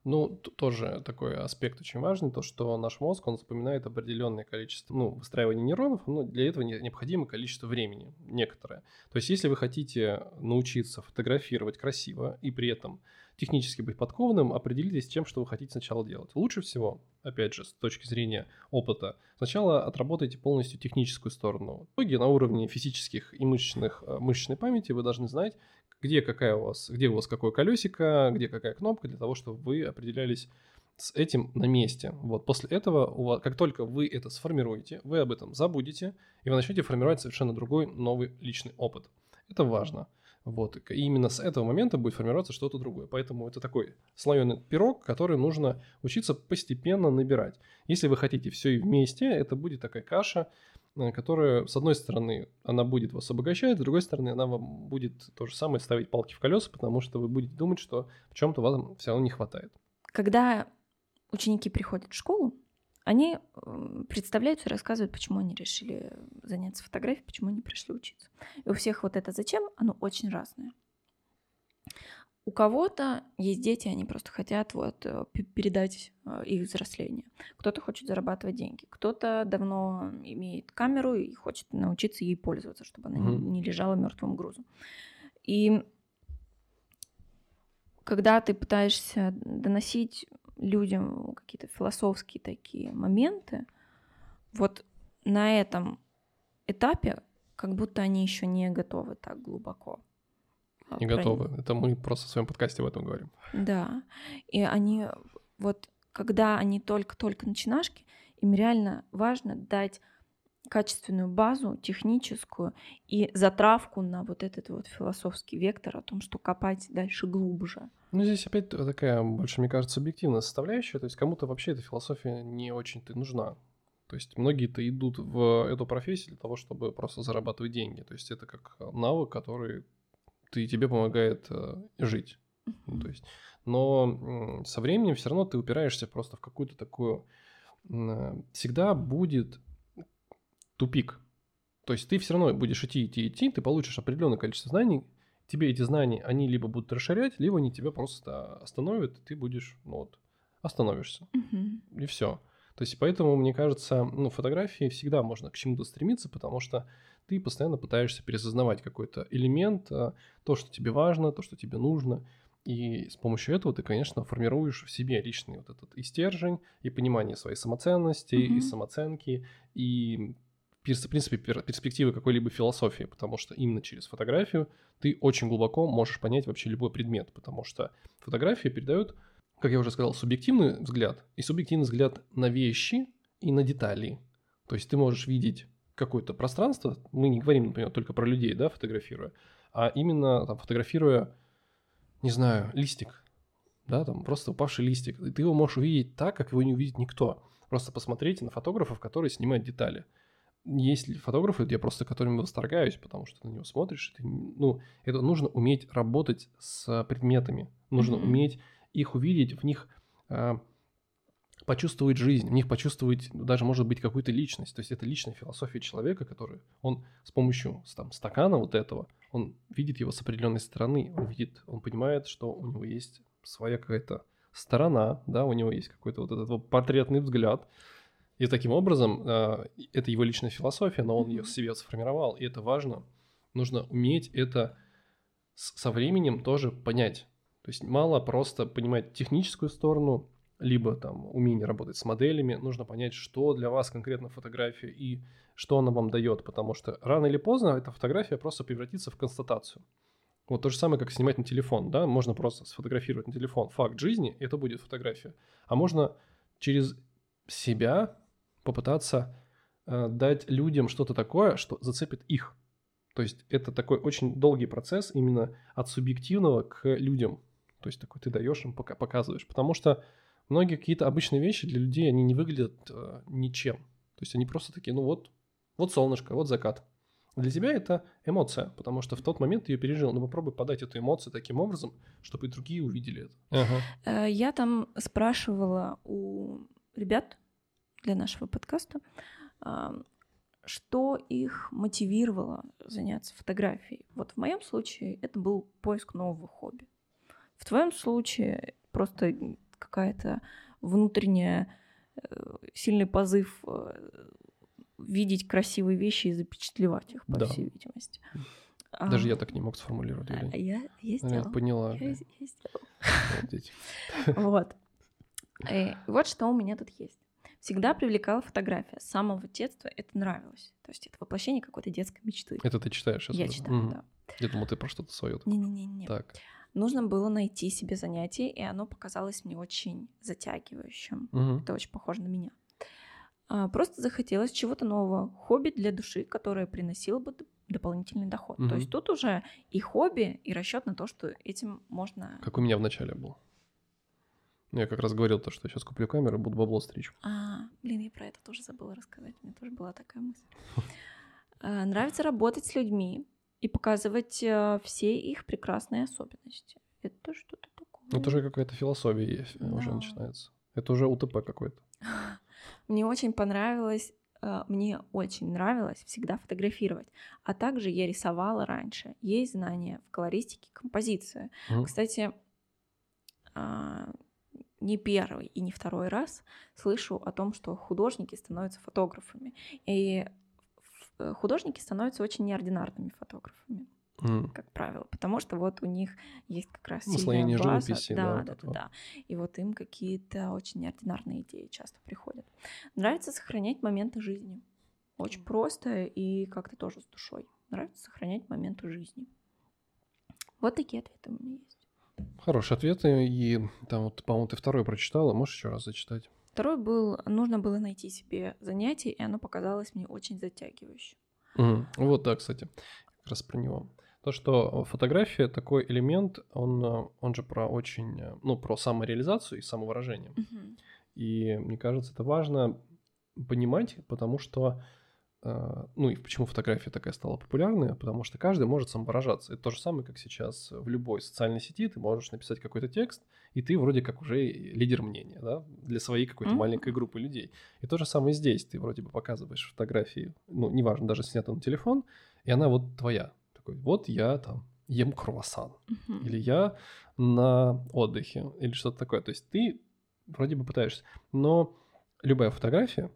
Ну, тоже такой аспект очень важный, то, что наш мозг, он запоминает определенное количество, ну, выстраивания нейронов, но для этого не- необходимо количество времени, некоторое. То есть, если вы хотите научиться фотографировать красиво и при этом технически быть подкованным, определитесь с тем, что вы хотите сначала делать. Лучше всего, опять же, с точки зрения опыта, сначала отработайте полностью техническую сторону. В итоге на уровне физических и мышечных, э, мышечной памяти вы должны знать, где какая у вас, где у вас какое колесико, где какая кнопка, для того, чтобы вы определялись с этим на месте. Вот после этого, у вас, как только вы это сформируете, вы об этом забудете, и вы начнете формировать совершенно другой новый личный опыт. Это важно. Вот. И именно с этого момента будет формироваться что-то другое. Поэтому это такой слоеный пирог, который нужно учиться постепенно набирать. Если вы хотите все и вместе, это будет такая каша, э, которая, с одной стороны, она будет вас обогащать, с другой стороны, она вам будет то же самое ставить палки в колеса, потому что вы будете думать, что в чем-то вам все равно не хватает. Когда ученики приходят в школу, они представляются и рассказывают, почему они решили заняться фотографией, почему они пришли учиться. И у всех вот это зачем, оно очень разное. У кого-то есть дети, они просто хотят вот э, пе- передать э, их взросление. Кто-то хочет зарабатывать деньги, кто-то давно имеет камеру и хочет научиться ей пользоваться, чтобы она Мгм. не лежала мертвым грузом. И когда ты пытаешься доносить людям какие-то философские такие моменты, вот на этом этапе как будто они еще не готовы так глубоко. а, Не проник- готовы. Это мы просто в своем подкасте об этом говорим. Да. И они вот когда они только-только начинашки, им реально важно дать качественную базу, техническую и затравку на вот этот вот философский вектор о том, что копать дальше глубже. Ну, здесь опять такая, больше, мне кажется, субъективная составляющая. То есть кому-то вообще эта философия не очень-то нужна. То есть многие-то идут в эту профессию для того, чтобы просто зарабатывать деньги. То есть это как навык, который ты, тебе помогает э, жить. Ну, то есть, но со временем все равно ты упираешься просто в какую-то такую... э, Всегда будет тупик. То есть ты все равно будешь идти, идти, идти, ты получишь определенное количество знаний, тебе эти знания, они либо будут расширять, либо они тебя просто остановят, и ты будешь, ну вот, остановишься. Мгм. И все. То есть, поэтому, мне кажется, ну, фотографии всегда можно к чему-то стремиться, потому что ты постоянно пытаешься пересознавать какой-то элемент, а, то, что тебе важно, то, что тебе нужно. И с помощью этого ты, конечно, формируешь в себе личный вот этот и стержень, и понимание своей самоценности, и Мгм. самооценки, и, в принципе, пер- перспективы какой-либо философии, потому что именно через фотографию ты очень глубоко можешь понять вообще любой предмет, потому что фотография передает как я уже сказал, субъективный взгляд и субъективный взгляд на вещи и на детали. То есть ты можешь видеть какое-то пространство, мы не говорим, например, только про людей, да, фотографируя, а именно там, фотографируя, не знаю, листик, да, там просто упавший листик. И ты его можешь увидеть так, как его не увидит никто. Просто посмотрите на фотографов, которые снимают детали. Есть фотографы, я просто которыми восторгаюсь, потому что на него смотришь, ты, ну, это нужно уметь работать с предметами, нужно Мгм. уметь их увидеть, в них а, почувствовать жизнь, в них почувствовать даже, может быть, какую-то личность. То есть это личная философия человека, который он с помощью там, стакана вот этого, он видит его с определенной стороны, он видит, он понимает, что у него есть своя какая-то сторона, да, у него есть какой-то вот этот вот портретный взгляд. И таким образом, э, это его личная философия, но он ее себе сформировал, и это важно. Нужно уметь это со временем тоже понять. То есть мало просто понимать техническую сторону, либо там умение работать с моделями, нужно понять, что для вас конкретно фотография и что она вам дает, потому что рано или поздно эта фотография просто превратится в констатацию. Вот то же самое, как снимать на телефон, да, можно просто сфотографировать на телефон факт жизни, и это будет фотография. А можно через себя попытаться э, дать людям что-то такое, что зацепит их. То есть это такой очень долгий процесс именно от субъективного к людям. То есть такой ты даешь им, пока показываешь. Потому что многие какие-то обычные вещи для людей, они не выглядят э, ничем. То есть они просто такие, ну вот, вот солнышко, вот закат. Для тебя это эмоция, потому что в тот момент ты ее пережил. Но попробуй подать эту эмоцию таким образом, чтобы и другие увидели это. Ага. Э, я там спрашивала у ребят для нашего подкаста, что их мотивировало заняться фотографией. Вот в моем случае это был поиск нового хобби. В твоем случае просто какая-то внутренняя э, сильный позыв э, видеть красивые вещи и запечатлевать их, по да. всей видимости. Даже а, я так не мог сформулировать. А, я, я сделала. Я поняла. Я, я сделала. [laughs] Вот. И вот что у меня тут есть. Всегда привлекала фотография. С самого детства это нравилось. То есть это воплощение какой-то детской мечты. Это ты читаешь сейчас? Я читаю, угу. да. Я думал, ты про что-то свое. Не-не-не. Так. Нужно было найти себе занятие, и оно показалось мне очень затягивающим. Угу. Это очень похоже на меня. А, просто захотелось чего-то нового, хобби для души, которое приносило бы дополнительный доход. Угу. То есть тут уже и хобби, и расчет на то, что этим можно. Как у меня в начале был. Я как раз говорил то, что сейчас куплю камеру, буду бабло стричь. А, блин, я про это тоже забыла рассказать. У меня тоже была такая мысль. А, нравится работать с людьми и показывать э, все их прекрасные особенности. Это что-то такое. Это уже какая-то философия есть, уже начинается. Это уже УТП какой-то. [laughs] Мне очень понравилось, э, мне очень нравилось всегда фотографировать. А также я рисовала раньше. Есть знания в колористике, композиции. Mm. Кстати, а, не первый и не второй раз слышу о том, что художники становятся фотографами. И э, художники становятся очень неординарными фотографами mm. как правило, потому что вот у них есть как раз Наслоение база, живописи, да, да, да, да, и вот им какие-то очень неординарные идеи часто приходят. Нравится сохранять моменты жизни, очень mm. просто и как-то тоже с душой. Нравится сохранять моменты жизни. Вот такие ответы у меня есть. Хорошие ответы, и там вот, по-моему, ты второй прочитала, можешь еще раз зачитать? Второй был, нужно было найти себе занятие, и оно показалось мне очень затягивающим. Угу. Вот, да, кстати, как раз про него. То, что фотография такой элемент, он, он же про очень, ну, про самореализацию и самовыражение. Uh-huh. И мне кажется, это важно понимать, потому что, ну и почему фотография такая стала популярной, потому что каждый может самовыражаться. Это то же самое, как сейчас в любой социальной сети ты можешь написать какой-то текст, и ты вроде как уже лидер мнения, да, для своей какой-то uh-huh. маленькой группы людей. И то же самое здесь, ты вроде бы показываешь фотографии, ну, неважно, даже снято на телефон, и она вот твоя, такой, вот я там ем круассан, uh-huh. или я на отдыхе, или что-то такое. То есть ты вроде бы пытаешься, но любая фотография,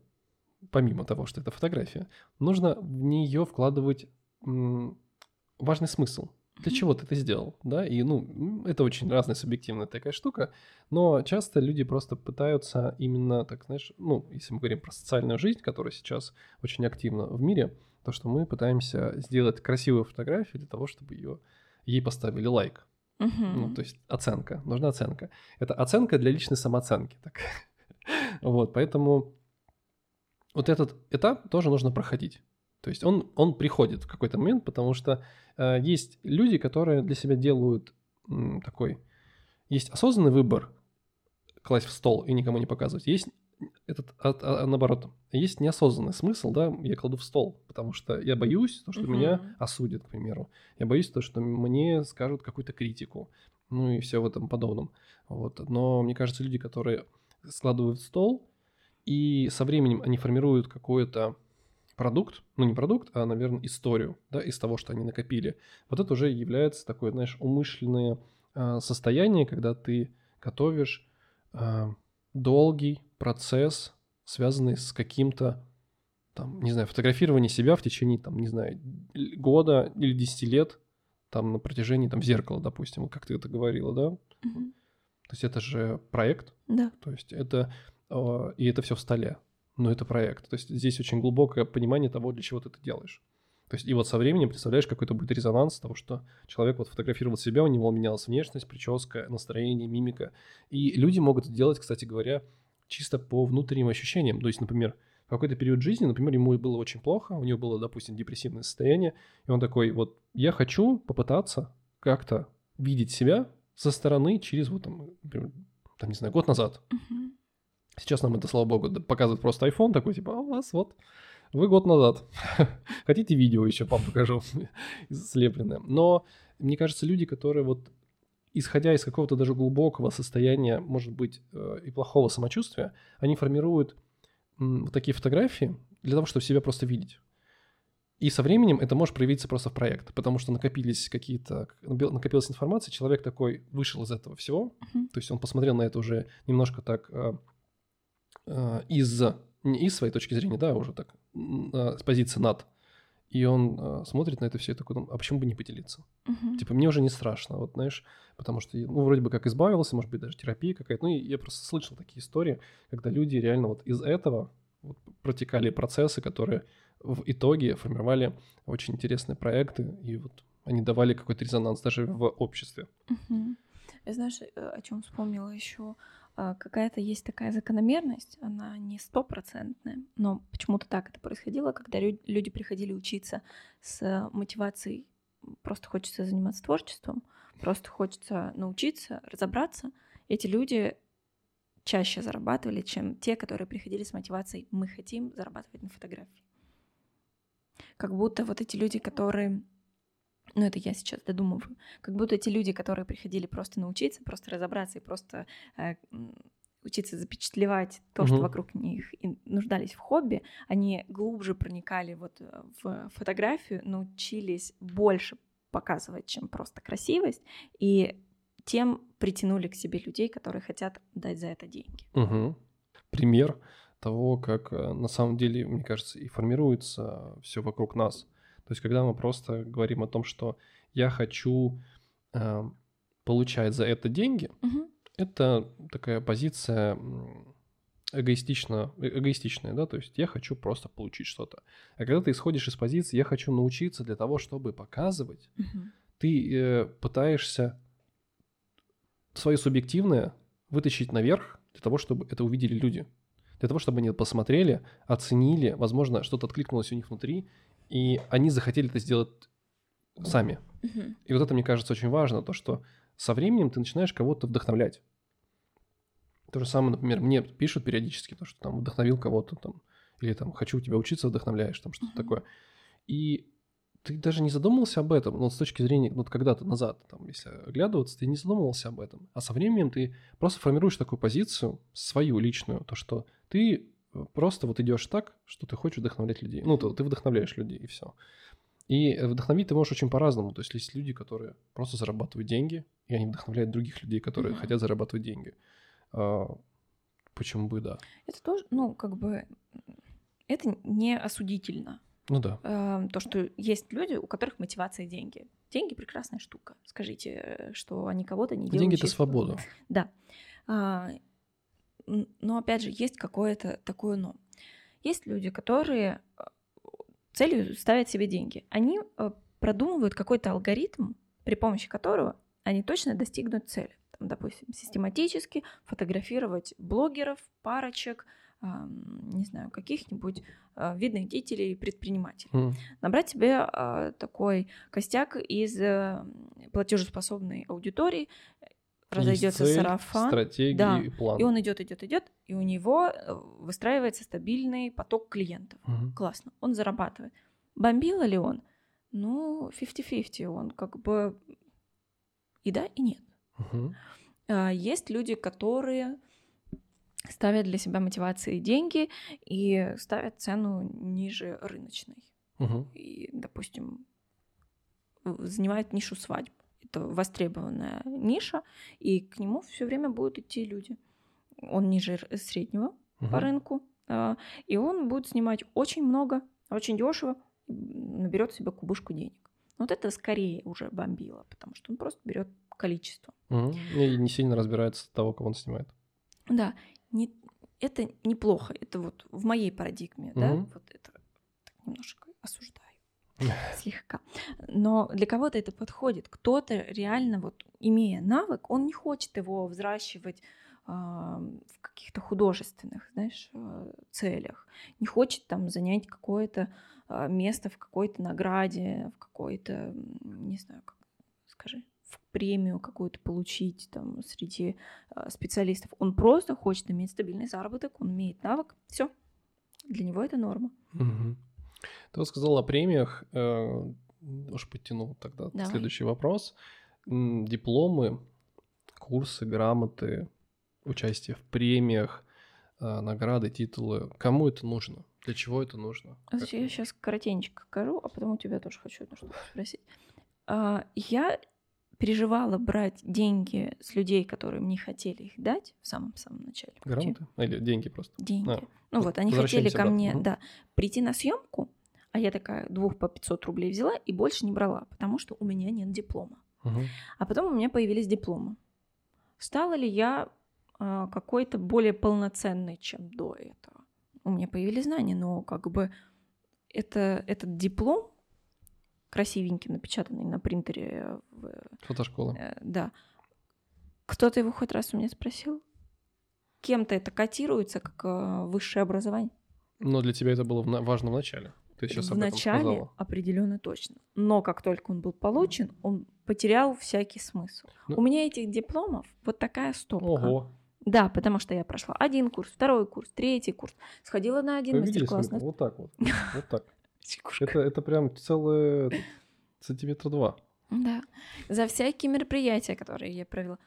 помимо того, что это фотография, нужно в нее вкладывать важный смысл. Для чего ты это сделал, да? И, ну, это очень разная субъективная такая штука, но часто люди просто пытаются именно, так знаешь, ну, если мы говорим про социальную жизнь, которая сейчас очень активна в мире, то, что мы пытаемся сделать красивую фотографию для того, чтобы ее ей поставили лайк. Угу. Ну, то есть оценка, нужна оценка. Это оценка для личной самооценки. Так. [laughs] вот, поэтому вот этот этап тоже нужно проходить. То есть он, он приходит в какой-то момент, потому что э, есть люди, которые для себя делают м, такой... Есть осознанный выбор класть в стол и никому не показывать. Есть этот, а, а, наоборот, есть неосознанный смысл, да, я кладу в стол, потому что я боюсь, то, что uh-huh. меня осудят, к примеру. Я боюсь то, что мне скажут какую-то критику, ну и все в этом подобном. Вот. Но мне кажется, люди, которые складывают в стол, и со временем они формируют какой-то продукт, ну не продукт, а, наверное, историю, да, из того, что они накопили. Вот это уже является такое, знаешь, умышленное э, состояние, когда ты готовишь э, долгий процесс, связанный с каким-то, там, не знаю, фотографированием себя в течение, там, не знаю, года или десяти лет, там, на протяжении, там, зеркала, допустим, как ты это говорила, да? Мгм. То есть это же проект, Да. то есть это, и это все в столе, но это проект. То есть здесь очень глубокое понимание того, для чего ты это делаешь. То есть и вот со временем, представляешь, какой-то будет резонанс того, что человек вот фотографировал себя, у него менялась внешность, прическа, настроение, мимика. И люди могут это делать, кстати говоря, чисто по внутренним ощущениям. То есть, например, в какой-то период жизни, например, ему было очень плохо, у него было, допустим, депрессивное состояние, и он такой, вот, я хочу попытаться как-то видеть себя со стороны через, вот, там, например, там, не знаю, год назад. Мгм. Сейчас нам это, слава богу, показывает просто iPhone такой, типа, а у вас вот, вы год назад. [laughs] Хотите видео еще вам покажу, [laughs] слепленное. Но, мне кажется, люди, которые вот, исходя из какого-то даже глубокого состояния, может быть, э, и плохого самочувствия, они формируют вот такие фотографии для того, чтобы себя просто видеть. И со временем это может проявиться просто в проект, потому что накопились какие-то, накопилась информация, человек такой вышел из этого всего, Мгм. то есть он посмотрел на это уже немножко так э, из не из своей точки зрения, да, а уже так э, с позиции над, и он э, смотрит на это все и такой, думает, а почему бы не поделиться? Мгм. Типа мне уже не страшно, вот знаешь, потому что ну вроде бы как избавился, может быть даже терапия какая-то, ну и я просто слышал такие истории, когда люди реально вот из этого вот протекали процессы, которые в итоге формировали очень интересные проекты, и вот они давали какой-то резонанс даже в обществе. Мгм. Я знаешь, э, о чем вспомнила еще? А, Какая-то есть такая закономерность, она не стопроцентная, но почему-то так это происходило, когда лю- люди приходили учиться с мотивацией, просто хочется заниматься творчеством, просто хочется научиться, разобраться. Эти люди чаще зарабатывали, чем те, которые приходили с мотивацией «мы хотим зарабатывать на фотографии». Как будто вот эти люди, которые ну, это я сейчас додумываю. Как будто эти люди, которые приходили просто научиться, просто разобраться и просто э, учиться запечатлевать то, что Мгм. вокруг них, и нуждались в хобби, они глубже проникали вот э, в фотографию, научились больше показывать, чем просто красивость, и тем притянули к себе людей, которые хотят дать за это деньги. Мгм. Пример того, как э, на самом деле, мне кажется, и формируется все вокруг нас. То есть, когда мы просто говорим о том, что я хочу э, получать за это деньги, Мгм. это такая позиция эгоистично, э- эгоистичная, да, то есть я хочу просто получить что-то. А когда ты исходишь из позиции «я хочу научиться для того, чтобы показывать», Мгм. ты э, пытаешься свое субъективное вытащить наверх для того, чтобы это увидели люди. Для того, чтобы они посмотрели, оценили, возможно, что-то откликнулось у них внутри, и они захотели это сделать сами. Мгм. И вот это, мне кажется, очень важно, то, что со временем ты начинаешь кого-то вдохновлять. То же самое, например, мне пишут периодически, то, что там вдохновил кого-то там, или там хочу у тебя учиться, вдохновляешь, там что-то Мгм. такое. И ты даже не задумывался об этом, ну, вот с точки зрения, вот когда-то назад, там, если оглядываться, ты не задумывался об этом. А со временем ты просто формируешь такую позицию, свою личную, то, что ты просто вот идешь так, что ты хочешь вдохновлять людей. Ну, ты, ты вдохновляешь людей, и все. И э, вдохновить ты можешь очень по-разному. То есть есть люди, которые просто зарабатывают деньги, и они вдохновляют других людей, которые Мгм. хотят зарабатывать деньги. А, почему бы да? Это тоже, ну, как бы, это не осудительно. Ну да. Эм, то, что есть люди, у которых мотивация деньги. Деньги прекрасная штука. Скажите, э, что они кого-то не делают. Деньги это свобода. Да. А, но опять же, есть какое-то такое но. Есть люди, которые э, целью ставят себе деньги. Они э, продумывают какой-то алгоритм, при помощи которого они точно достигнут цели. Там, допустим, систематически фотографировать блогеров, парочек, не знаю, каких-нибудь а, видных деятелей и предпринимателей М, набрать себе такой костяк из э, платежеспособной аудитории, разойдется есть цель, сарафан, стратегия да, и план. и он идет, идет, идет, и у него э, выстраивается стабильный поток клиентов. Мгм. Классно, он зарабатывает. Бомбила ли он? Ну, 50-50, он как бы и да, и нет. А, Есть люди, которые ставят для себя мотивации деньги и ставят цену ниже рыночной. Мгм. И, допустим, занимает нишу свадьб. Это востребованная ниша, и к нему все время будут идти люди. Он ниже среднего по Мгм. рынку, а, и он будет снимать очень много, очень дешево, наберет себе кубышку денег. Вот это скорее уже бомбило, потому что он просто берет количество. Мгм. И не сильно разбирается того, кого он снимает. Да, не, это неплохо. Это вот в моей парадигме, да, Мгм. вот это так немножко осуждаю слегка. Но для кого-то это подходит. Кто-то реально, вот имея навык, он не хочет его взращивать а, в каких-то художественных, знаешь, а, целях. Не хочет там занять какое-то а, место в какой-то награде, в какой-то, не знаю, как скажи, в премию какую-то получить там среди а, специалистов. Он просто хочет иметь стабильный заработок, он имеет навык, все. Для него это норма. Мгм. Ты вот сказал о премиях. э, Уж подтянул тогда Давай. следующий вопрос. Дипломы, курсы, грамоты, участие в премиях, э, награды, титулы. Кому это нужно? Для чего это нужно? А Я сейчас коротенько скажу, а потом у тебя тоже хочу одну штуку спросить. А, Я переживала брать деньги с людей, которые мне хотели их дать в самом-самом начале. Грамоты? Или деньги просто? Деньги. А, ну вот они хотели ко мне, Мгм. да, прийти на съемку, а я такая двух по 500 рублей взяла и больше не брала, потому что у меня нет диплома. Мгм. А потом у меня появились дипломы. Стала ли я а, какой-то более полноценной, чем до этого? У меня появились знания, но как бы это, этот диплом, красивенький, напечатанный на принтере, в, Фотошкола. э, да, кто-то его хоть раз у меня спросил? Кем-то это котируется как э, высшее образование? Но для тебя это было важно в начале. Ты сейчас в об этом начале сказала. определенно точно. Но как только он был получен, он потерял всякий смысл. Ну- У меня этих дипломов вот такая стопка. Ого. Да, потому что я прошла один курс, второй курс, третий курс, сходила на один мастер-класс. Вот так вот. Вот так. Чекушка. Это, это прям целые сантиметра два. Да. За всякие мероприятия, которые я провела,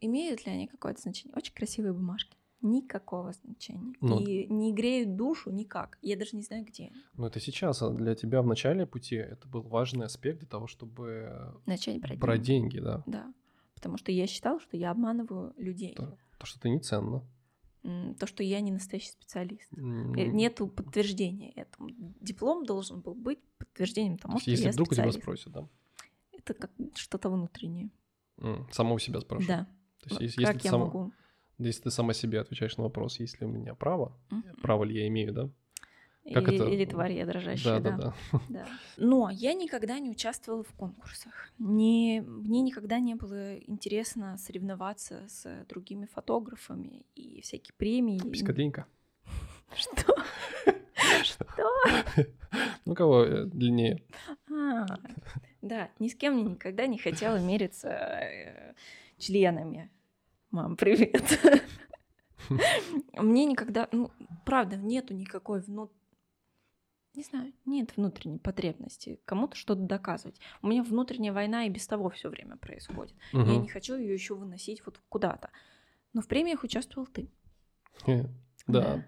имеют ли они какое-то значение? Очень красивые бумажки. Никакого значения. Ну. И не греют душу никак. Я даже не знаю, где. Но это сейчас, а для тебя в начале пути это был важный аспект для того, чтобы Начать брать брать деньги. деньги, да. Да. Потому что я считала, что я обманываю людей. То, то, что ты не ценно. То, что я не настоящий специалист. Э, Нету подтверждения этому. Диплом должен был быть подтверждением то тому, что если я вдруг у тебя специалист. спросят, да? Это как что-то внутреннее. М, Самого себя спрашивают. Да. То есть, Ну, если, если как ты я сама, могу? если ты сама себе отвечаешь на вопрос, есть ли у меня право, Мгм. право ли я имею, да? Как или, это? или тварь я дрожащая, да, да. да, да. Да. Но я никогда не участвовала в конкурсах. Не, мне никогда не было интересно соревноваться с другими фотографами и всякие премии. Писькодлинка. [laughs] Что? Что? Ну, кого э, длиннее? А, да, ни с кем никогда не хотела мериться э, членами. Мам, привет. [laughs] Мне никогда, ну, правда, нету никакой вну... Не знаю, нет внутренней потребности кому-то что-то доказывать. У меня внутренняя война и без того все время происходит. Я Мгм. не хочу ее еще выносить вот куда-то. Но в премиях участвовал ты. Э, Да.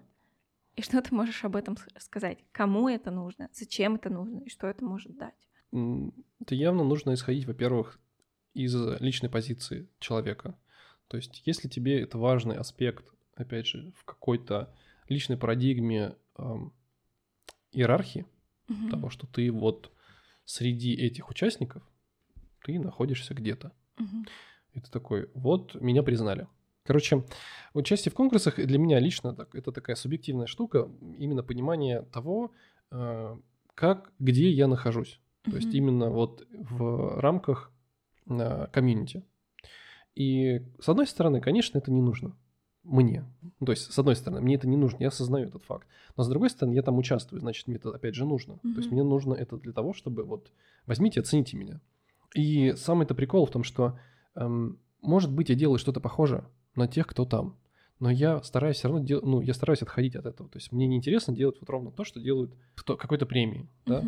И что ты можешь об этом сказать? Кому это нужно? Зачем это нужно? И что это может дать? Это явно нужно исходить, во-первых, из личной позиции человека. То есть, если тебе это важный аспект, опять же, в какой-то личной парадигме иерархии, Мгм. того, что ты вот среди этих участников, ты находишься где-то. Мгм. И ты такой, вот, меня признали. Короче, участие в конкурсах для меня лично так, это такая субъективная штука, именно понимание того, э, как, где я нахожусь. То есть именно вот в рамках э, комьюнити. И с одной стороны, конечно, это не нужно мне. Ну, То есть, с одной стороны, мне это не нужно, я осознаю этот факт. Но с другой стороны, я там участвую, значит, мне это опять же нужно. То есть мне нужно это для того, чтобы вот возьмите, оцените меня. И самый-то прикол в том, что, эм, может быть, я делаю что-то похожее на тех, кто там. Но я стараюсь все равно дел... ну, я стараюсь отходить от этого. То есть мне неинтересно делать вот ровно то, что делают в то- какой-то премии. Да?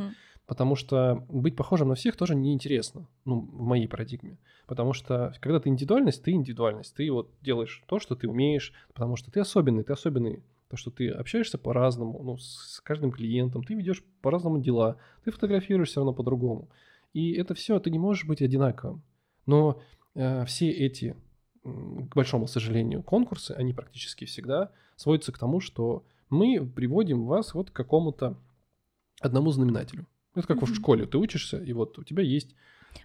Потому что быть похожим на всех тоже неинтересно, ну, в моей парадигме. Потому что когда ты индивидуальность, ты индивидуальность. Ты вот делаешь то, что ты умеешь, потому что ты особенный, ты особенный. То, что ты общаешься по-разному, ну, с каждым клиентом, ты ведешь по-разному дела, ты фотографируешь все равно по-другому. И это все, ты не можешь быть одинаковым. Но э, все эти, к большому сожалению, конкурсы, они практически всегда сводятся к тому, что мы приводим вас вот к какому-то одному знаменателю. Это как mm-hmm. в школе, ты учишься, и вот у тебя есть...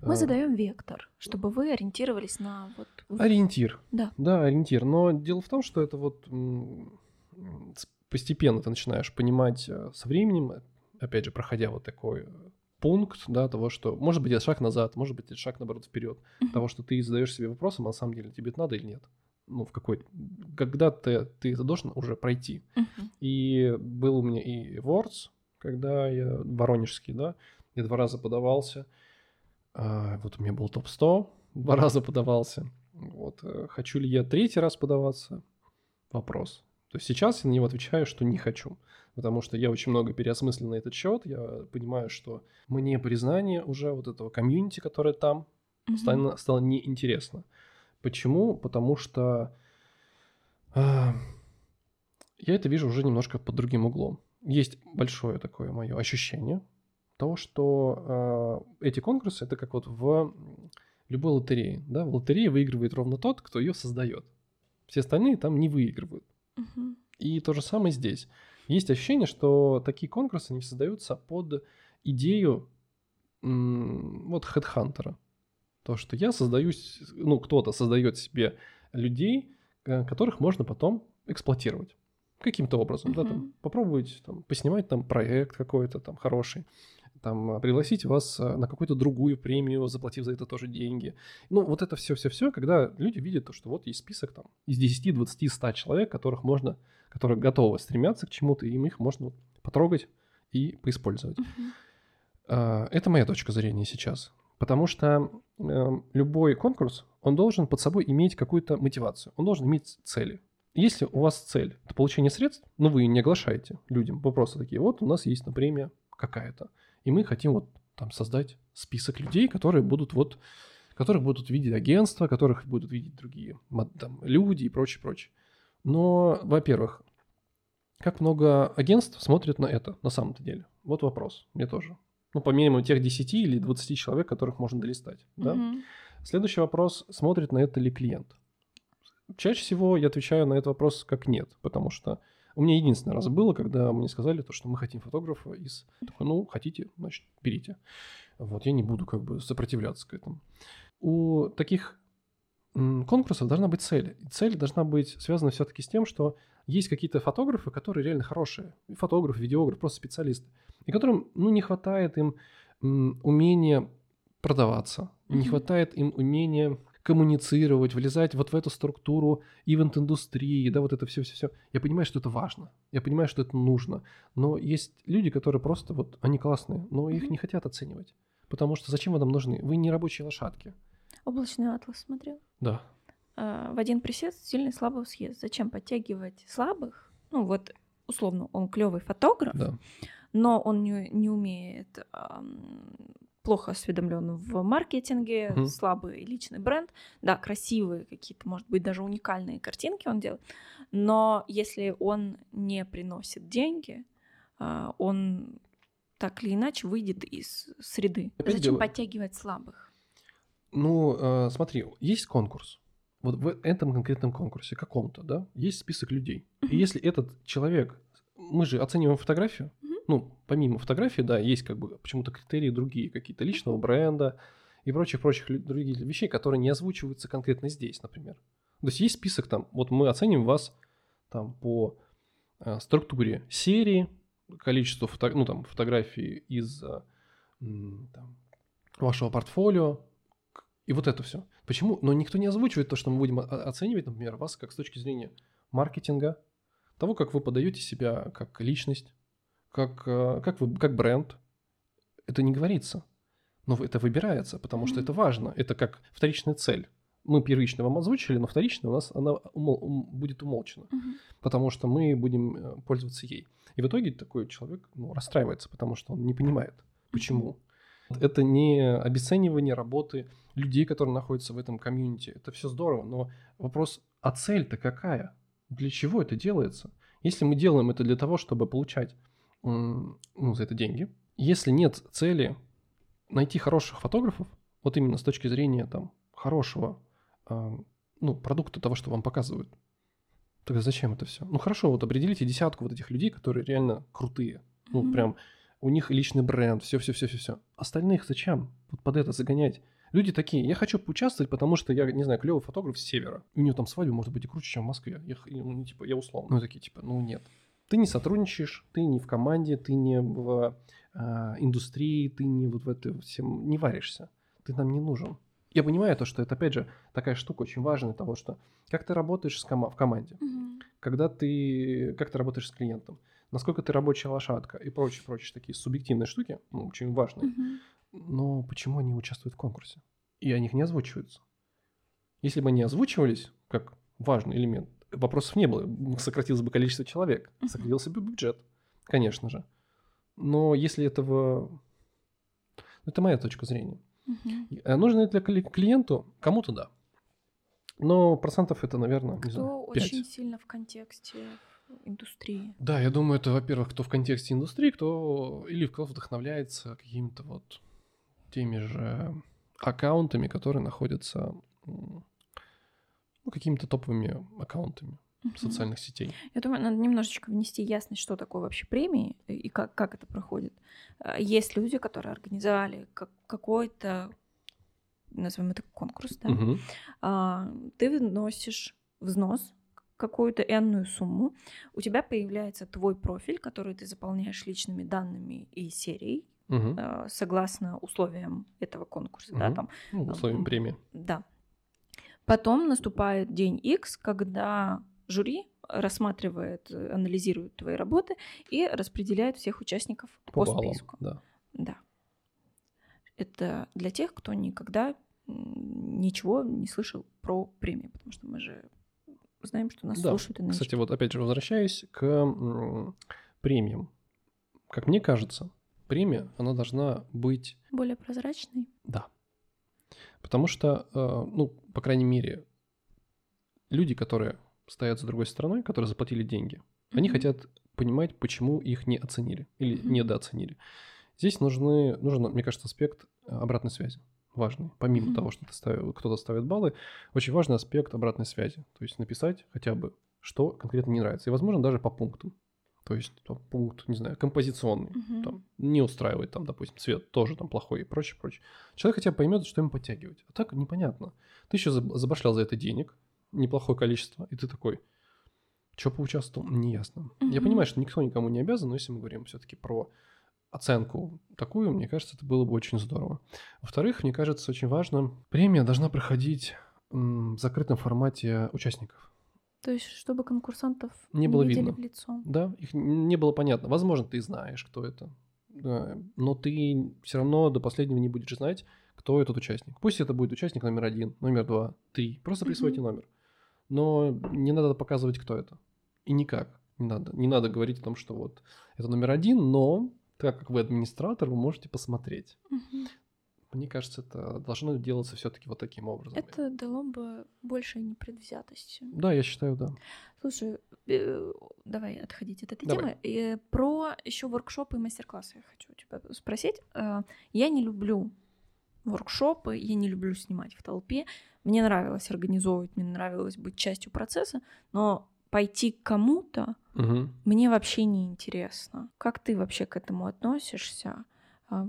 Мы э... задаем вектор, чтобы вы ориентировались на вот... Ориентир. Да. Да, ориентир. Но дело в том, что это вот постепенно ты начинаешь понимать э, со временем, опять же, проходя вот такой пункт, да, того, что может быть это шаг назад, может быть это шаг наоборот вперед, mm-hmm. того, что ты задаешь себе вопросом, а на самом деле тебе это надо или нет. Ну, в какой когда ты, ты это должен уже пройти. Mm-hmm. И был у меня и Words, когда я воронежский, да, я два раза подавался. А, вот у меня был топ-100, [laughs] два раза подавался. Вот. Э, хочу ли я третий раз подаваться? Вопрос. То есть сейчас я на него отвечаю, что не хочу. Потому что я очень много переосмыслил на этот счет. Я понимаю, что мне признание уже вот этого комьюнити, которое там, mm-hmm. стало, стало неинтересно. Почему? Потому что э, я это вижу уже немножко под другим углом есть большое такое мое ощущение того, что э, эти конкурсы это как вот в любой лотерее, да, в лотерее выигрывает ровно тот, кто ее создает. Все остальные там не выигрывают. Uh-huh. И то же самое здесь. Есть ощущение, что такие конкурсы не создаются под идею м- вот хедхантера. То, что я создаюсь, ну, кто-то создает себе людей, э, которых можно потом эксплуатировать каким-то образом, uh-huh. да, там, попробовать там, поснимать там проект какой-то там хороший, там, пригласить вас а, на какую-то другую премию, заплатив за это тоже деньги. Ну, вот это все-все-все, когда люди видят то, что вот есть список там из 10, 20, 100 человек, которых можно, которые готовы стремятся к чему-то, и им их можно вот потрогать и поиспользовать. Uh-huh. Это моя точка зрения сейчас. Потому что э, любой конкурс, он должен под собой иметь какую-то мотивацию, он должен иметь цели. Если у вас цель – это получение средств, но вы не оглашаете людям, вы просто такие, вот у нас есть, например, какая-то, и мы хотим вот там создать список людей, которые будут вот, которых будут видеть агентства, которых будут видеть другие там, люди и прочее, прочее. Но, во-первых, как много агентств смотрят на это на самом-то деле? Вот вопрос, мне тоже. Ну, по минимуму тех 10 или 20 человек, которых можно долистать. Да? Mm-hmm. Следующий вопрос, смотрит на это ли клиент? Чаще всего я отвечаю на этот вопрос как нет, потому что у меня единственный раз было, когда мне сказали то, что мы хотим фотографа из... Такой, ну, хотите, значит, берите. Вот, я не буду как бы сопротивляться к этому. У таких конкурсов должна быть цель. И цель должна быть связана все-таки с тем, что есть какие-то фотографы, которые реально хорошие. Фотограф, видеограф, просто специалисты. И которым, ну, не хватает им умения продаваться, mm-hmm. не хватает им умения коммуницировать, влезать вот в эту структуру ивент-индустрии, да, вот это все-все-все. Я понимаю, что это важно, я понимаю, что это нужно, но есть люди, которые просто вот, они классные, но их не хотят оценивать, потому что зачем вы нам нужны? Вы не рабочие лошадки. Облачный атлас смотрел? Да. А, в один присест сильный слабого съест. Зачем подтягивать слабых? Ну вот, условно, он клевый фотограф, да. но он не, не умеет плохо осведомлен в маркетинге, mm-hmm. слабый личный бренд, да, красивые какие-то, может быть, даже уникальные картинки он делает, но если он не приносит деньги, а, он так или иначе выйдет из среды. Опять Зачем дело... подтягивать слабых? Ну, э, смотри, есть конкурс. Вот в этом конкретном конкурсе, каком-то, да, есть список людей. И если этот человек, мы же оцениваем фотографию, ну, помимо фотографии, да, есть как бы почему-то критерии другие, какие-то личного бренда и прочих-прочих других вещей, которые не озвучиваются конкретно здесь, например. То есть есть список там, вот мы оценим вас там по э, структуре серии, количеству фото, ну, там, фотографий из э, там, вашего портфолио, и вот это все. Почему? Но никто не озвучивает то, что мы будем оценивать, например, вас как с точки зрения маркетинга, того, как вы подаете себя как личность, как, э, как, вы, как бренд, это не говорится. Но это выбирается, потому что это важно. Это как вторичная цель. Мы первично вам озвучили, но вторично у нас она умол, ум, будет умолчена, uh-huh. потому что мы будем э, пользоваться ей. И в итоге такой человек ну, расстраивается, потому что он не понимает, Почему? Это не обесценивание работы людей, которые находятся в этом комьюнити. Это все здорово, но вопрос, а цель-то какая? Для чего это делается? Если мы делаем это для того, чтобы получать ну, за это деньги, если нет цели найти хороших фотографов, вот именно с точки зрения там хорошего э, ну, продукта того, что вам показывают, тогда зачем это все? Ну хорошо, вот определите десятку вот этих людей, которые реально крутые. Ну, mm-hmm. прям у них личный бренд, все-все-все-все-все. Остальных зачем? Вот под это загонять. Люди такие, я хочу поучаствовать, потому что я, не знаю, клевый фотограф с севера. У него там свадьба может быть и круче, чем в Москве. Я, ну, типа, я условно. Ну, такие, типа, ну, нет. Ты не сотрудничаешь, ты не в команде, ты не в э, индустрии, ты не вот в этом всем не варишься. Ты нам не нужен. Я понимаю то, что это, опять же, такая штука очень важная того, что как ты работаешь с кома- в команде, mm-hmm. когда ты, как ты работаешь с клиентом, насколько ты рабочая лошадка и прочие, прочие такие субъективные штуки, ну, очень важные. Mm-hmm. Но почему они участвуют в конкурсе? И о них не озвучиваются. Если бы они озвучивались как важный элемент, вопросов не было. Сократилось бы количество человек, сократился бы бюджет, конечно же. Но если этого... Это моя точка зрения. Uh-huh. Нужно это для клиенту? Кому-то да. Но процентов это, наверное, кто не знаю, 5. очень сильно в контексте индустрии. Да, я думаю, это, во-первых, кто в контексте индустрии, кто или кто вдохновляется какими-то вот теми же аккаунтами, которые находятся ну, какими-то топовыми аккаунтами uh-huh. социальных сетей. Я думаю, надо немножечко внести ясность, что такое вообще премии и как, как это проходит. А, есть люди, которые организовали как, какой-то, назовем это конкурс, да, uh-huh. а, ты вносишь взнос какую-то энную сумму, у тебя появляется твой профиль, который ты заполняешь личными данными и серией, угу. согласно условиям этого конкурса, угу. да, там. Ну, условиям премии. Да. Потом наступает день X, когда жюри рассматривает, анализирует твои работы и распределяет всех участников по, по списку. Да. да. Это для тех, кто никогда ничего не слышал про премии, потому что мы же знаем, что нас да. слушают и Кстати, вот опять же возвращаясь к премиям. Как мне кажется, премия, она должна быть... Более прозрачной? Да. Потому что, э, ну, по крайней мере, люди, которые стоят за другой стороной, которые заплатили деньги, mm-hmm. они хотят понимать, почему их не оценили или mm-hmm. недооценили. Здесь нужны, нужен, мне кажется, аспект обратной связи важный. Помимо mm-hmm. того, что ты ставил, кто-то ставит баллы, очень важный аспект обратной связи. То есть написать хотя бы, что конкретно не нравится. И, возможно, даже по пунктам. То есть там, пункт, не знаю, композиционный, угу. там, не устраивает, там, допустим, цвет тоже там плохой и прочее, прочее. Человек хотя бы поймет, что ему подтягивать. А так непонятно. Ты еще забашлял за это денег, неплохое количество, и ты такой, что поучаствовал, неясно. Угу. Я понимаю, что никто никому не обязан, но если мы говорим все-таки про оценку такую, мне кажется, это было бы очень здорово. Во-вторых, мне кажется, очень важно, премия должна проходить в закрытом формате участников. То есть, чтобы конкурсантов не, было видно. в лицо. Да, их не было понятно. Возможно, ты знаешь, кто это, но ты все равно до последнего не будешь знать, кто этот участник. Пусть это будет участник номер один, номер два, три. Просто присвойте угу. номер. Но не надо показывать, кто это. И никак. Не надо. Не надо говорить о том, что вот это номер один, но так как вы администратор, вы можете посмотреть. Угу. Мне кажется, это должно делаться все-таки вот таким образом. Это дало бы больше непредвзятости. Да, я считаю, да. Слушай, э, давай отходить от этой давай. темы. Про еще воркшопы и мастер-классы я хочу тебя спросить. Э, я не люблю воркшопы, я не люблю снимать в толпе. Мне нравилось организовывать, мне нравилось быть частью процесса, но пойти к кому-то угу. мне вообще не интересно. Как ты вообще к этому относишься?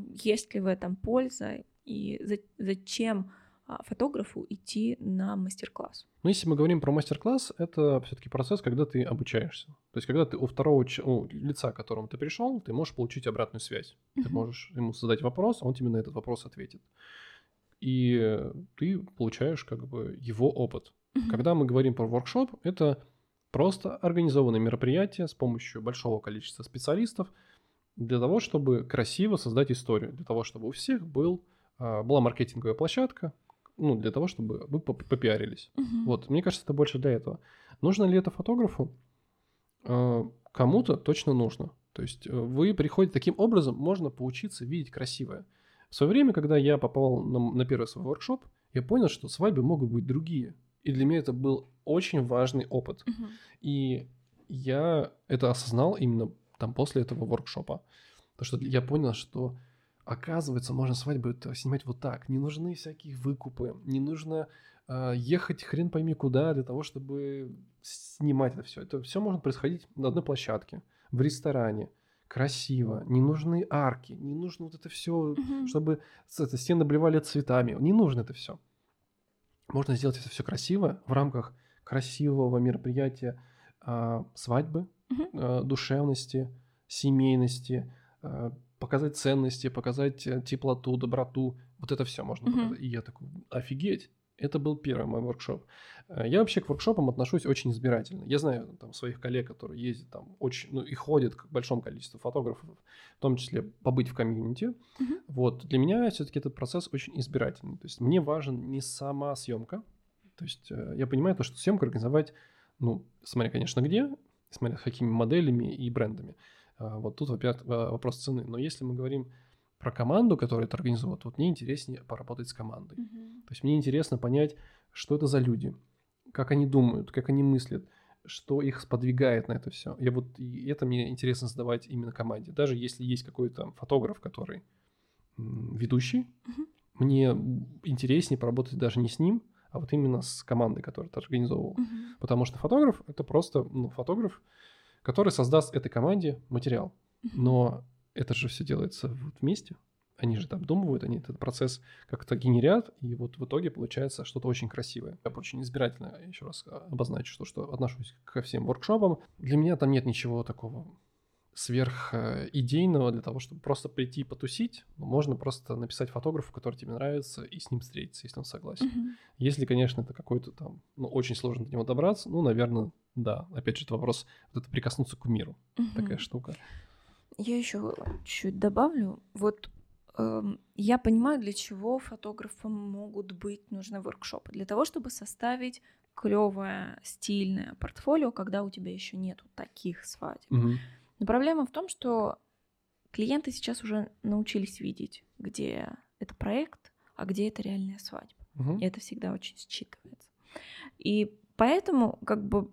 Есть ли в этом польза? И за, зачем а, фотографу идти на мастер-класс? Ну, если мы говорим про мастер-класс, это все-таки процесс, когда ты обучаешься. То есть, когда ты у второго у лица, к которому ты пришел, ты можешь получить обратную связь. Uh-huh. Ты можешь ему задать вопрос, он тебе на этот вопрос ответит. И ты получаешь как бы его опыт. Uh-huh. Когда мы говорим про воркшоп, это просто организованное мероприятие с помощью большого количества специалистов для того, чтобы красиво создать историю, для того, чтобы у всех был была маркетинговая площадка, ну, для того, чтобы вы попиарились. Угу. Вот, мне кажется, это больше для этого. Нужно ли это фотографу? А, кому-то точно нужно. То есть э, вы приходите таким образом, можно поучиться видеть красивое. В свое время, когда я попал на, на первый свой воркшоп, я понял, что свадьбы могут быть другие. И для меня это был очень важный опыт. Мгм. И я это осознал именно там после этого воркшопа. Потому что я понял, что оказывается, можно свадьбу снимать вот так. Не нужны всякие выкупы, не нужно а, ехать хрен пойми куда для того, чтобы снимать это все. Это все может происходить на одной площадке, в ресторане, красиво. Не нужны арки, не нужно вот это все, Мгм. чтобы это, стены обливали цветами. Не нужно это все. Можно сделать это все красиво в рамках красивого мероприятия а, свадьбы, а, душевности, семейности, а, показать ценности, показать э, теплоту, доброту. Вот это все можно Мгм. показать. И я такой, офигеть. Это был первый мой воркшоп. Э, Я вообще к воркшопам отношусь очень избирательно. Я знаю там своих коллег, которые ездят там очень, ну и ходят к большому количеству фотографов, в том числе побыть в комьюнити. Мгм. Вот для меня все-таки этот процесс очень избирательный. То есть мне важен не сама съемка. То есть э, я понимаю то, что съемку организовать, ну, смотря, конечно, где, смотря с какими моделями и брендами. А, Вот тут э, вопрос цены. Но если мы говорим про команду, которая это организует, вот мне интереснее поработать с командой. Мгм. То есть мне интересно понять, что это за люди, как они думают, как они мыслят, что их сподвигает на это все. Я вот и это мне интересно задавать именно команде. Даже если есть какой-то фотограф, который ведущий, Мгм. мне интереснее поработать даже не с ним, а вот именно с командой, которая это организовывала. Мгм. Потому что фотограф это просто ну, фотограф, который создаст этой команде материал. Но это же все делается вот вместе. Они же это обдумывают, они этот процесс как-то генерят, и вот в итоге получается что-то очень красивое. Я очень избирательно, еще раз а, обозначу, что, что отношусь ко всем воркшопам. Для меня там нет ничего такого сверх э, идейного для того, чтобы просто прийти и потусить. Можно просто написать фотографу, который тебе нравится, и с ним встретиться, если он согласен. Мгм. Если, конечно, это какой-то там, ну, очень сложно до него добраться, ну, наверное, да. Опять же, это вопрос, вот это прикоснуться к миру, такая Мгм. штука. Я еще чуть добавлю. Вот эм, я понимаю, для чего фотографам могут быть нужны воркшопы. Для того, чтобы составить клевое, стильное портфолио, когда у тебя еще нету таких свадеб. Мгм. Но проблема в том, что клиенты сейчас уже научились видеть, где это проект, а где это реальная свадьба. Мгм. И это всегда очень считывается. И поэтому, как бы,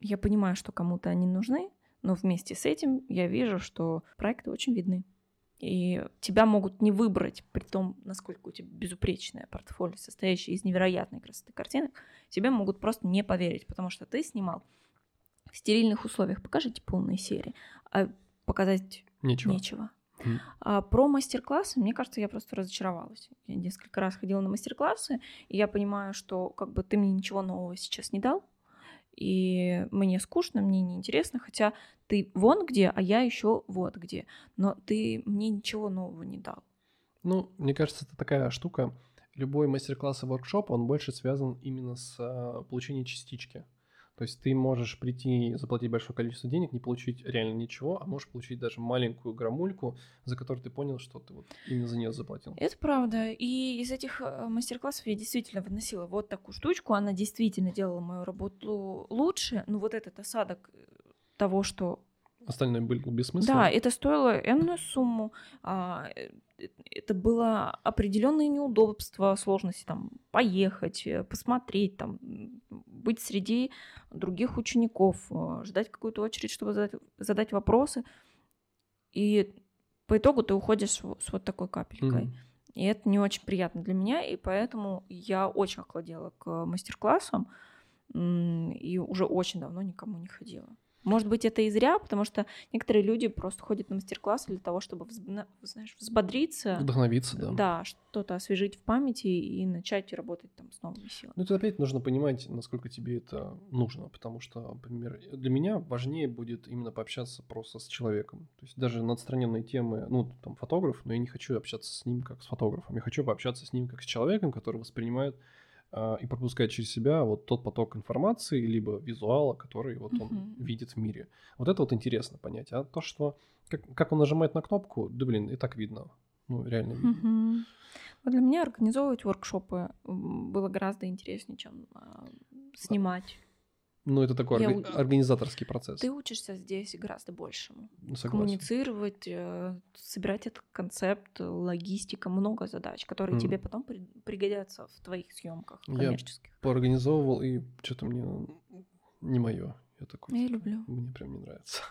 я понимаю, что кому-то они нужны, но вместе с этим я вижу, что проекты очень видны. И тебя могут не выбрать, при том, насколько у тебя безупречное портфолио, состоящее из невероятной красоты картинок, тебе могут просто не поверить, потому что ты снимал в стерильных условиях. Покажите полные серии, а показать нечего. Мгм. А про мастер-классы, мне кажется, я просто разочаровалась. Я несколько раз ходила на мастер-классы, и я понимаю, что как бы ты мне ничего нового сейчас не дал, и мне скучно, мне неинтересно, хотя ты вон где, а я еще вот где. Но ты мне ничего нового не дал. Ну, мне кажется, это такая штука. Любой мастер-класс и воркшоп, он больше связан именно с а, получением частички. То есть ты можешь прийти, заплатить большое количество денег, не получить реально ничего, а можешь получить даже маленькую грамульку, за которую ты понял, что ты вот именно за нее заплатил. Это правда. И из этих э, мастер-классов я действительно выносила вот такую штучку. Она действительно делала мою работу лучше. Но вот этот осадок э, того, что Остальное было бессмысленно. Да, это стоило энную сумму. а, э, Это было определенные неудобства, сложности там поехать, э, посмотреть, там быть среди других учеников, э, ждать какую-то очередь, чтобы задать, задать вопросы. И по итогу ты уходишь с вот такой капелькой. Мгм. И это не очень приятно для меня, и поэтому я очень охладела к мастер-классам и уже очень давно никому не ходила. Может быть, это и зря, потому что некоторые люди просто ходят на мастер-классы для того, чтобы, знаешь, взбодриться, Вдохновиться, да. да, что-то освежить в памяти и начать работать там с новыми силами. Ну, тут опять нужно понимать, насколько тебе это нужно, потому что, например, для меня важнее будет именно пообщаться просто с человеком. То есть даже на отстраненные темы, ну, там, фотограф, но я не хочу общаться с ним как с фотографом, я хочу пообщаться с ним как с человеком, который воспринимает и пропускает через себя вот тот поток информации, либо визуала, который вот он Мгм. видит в мире. Вот это вот интересно понять. А то, что как, как он нажимает на кнопку, да блин, и так видно. Ну, реально видно. Мгм. Вот для меня организовывать воркшопы было гораздо интереснее, чем а, снимать. Ну, это такой Я орга- организаторский процесс. Ты учишься здесь гораздо большему. Ну, Согласен. Коммуницировать, э, собирать этот концепт, логистика, много задач, которые Мгм. тебе потом при- пригодятся в твоих съемках Я коммерческих. Поорганизовывал, и что-то мне не мое. Я такой, Я люблю. Мне прям не нравится.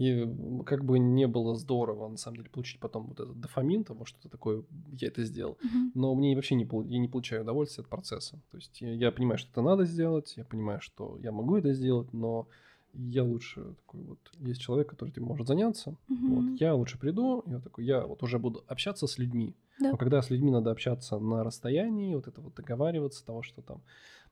И как бы не было здорово, на самом деле, получить потом вот этот дофамин того, что это такое, я это сделал. Мгм. Но мне вообще не, я не получаю удовольствия от процесса. То есть я, я понимаю, что это надо сделать, я понимаю, что я могу это сделать, но я лучше такой вот, есть человек, который этим может заняться. Мгм. Вот, я лучше приду, я такой, я вот уже буду общаться с людьми. Да. Но когда с людьми надо общаться на расстоянии, вот это вот договариваться, того, что там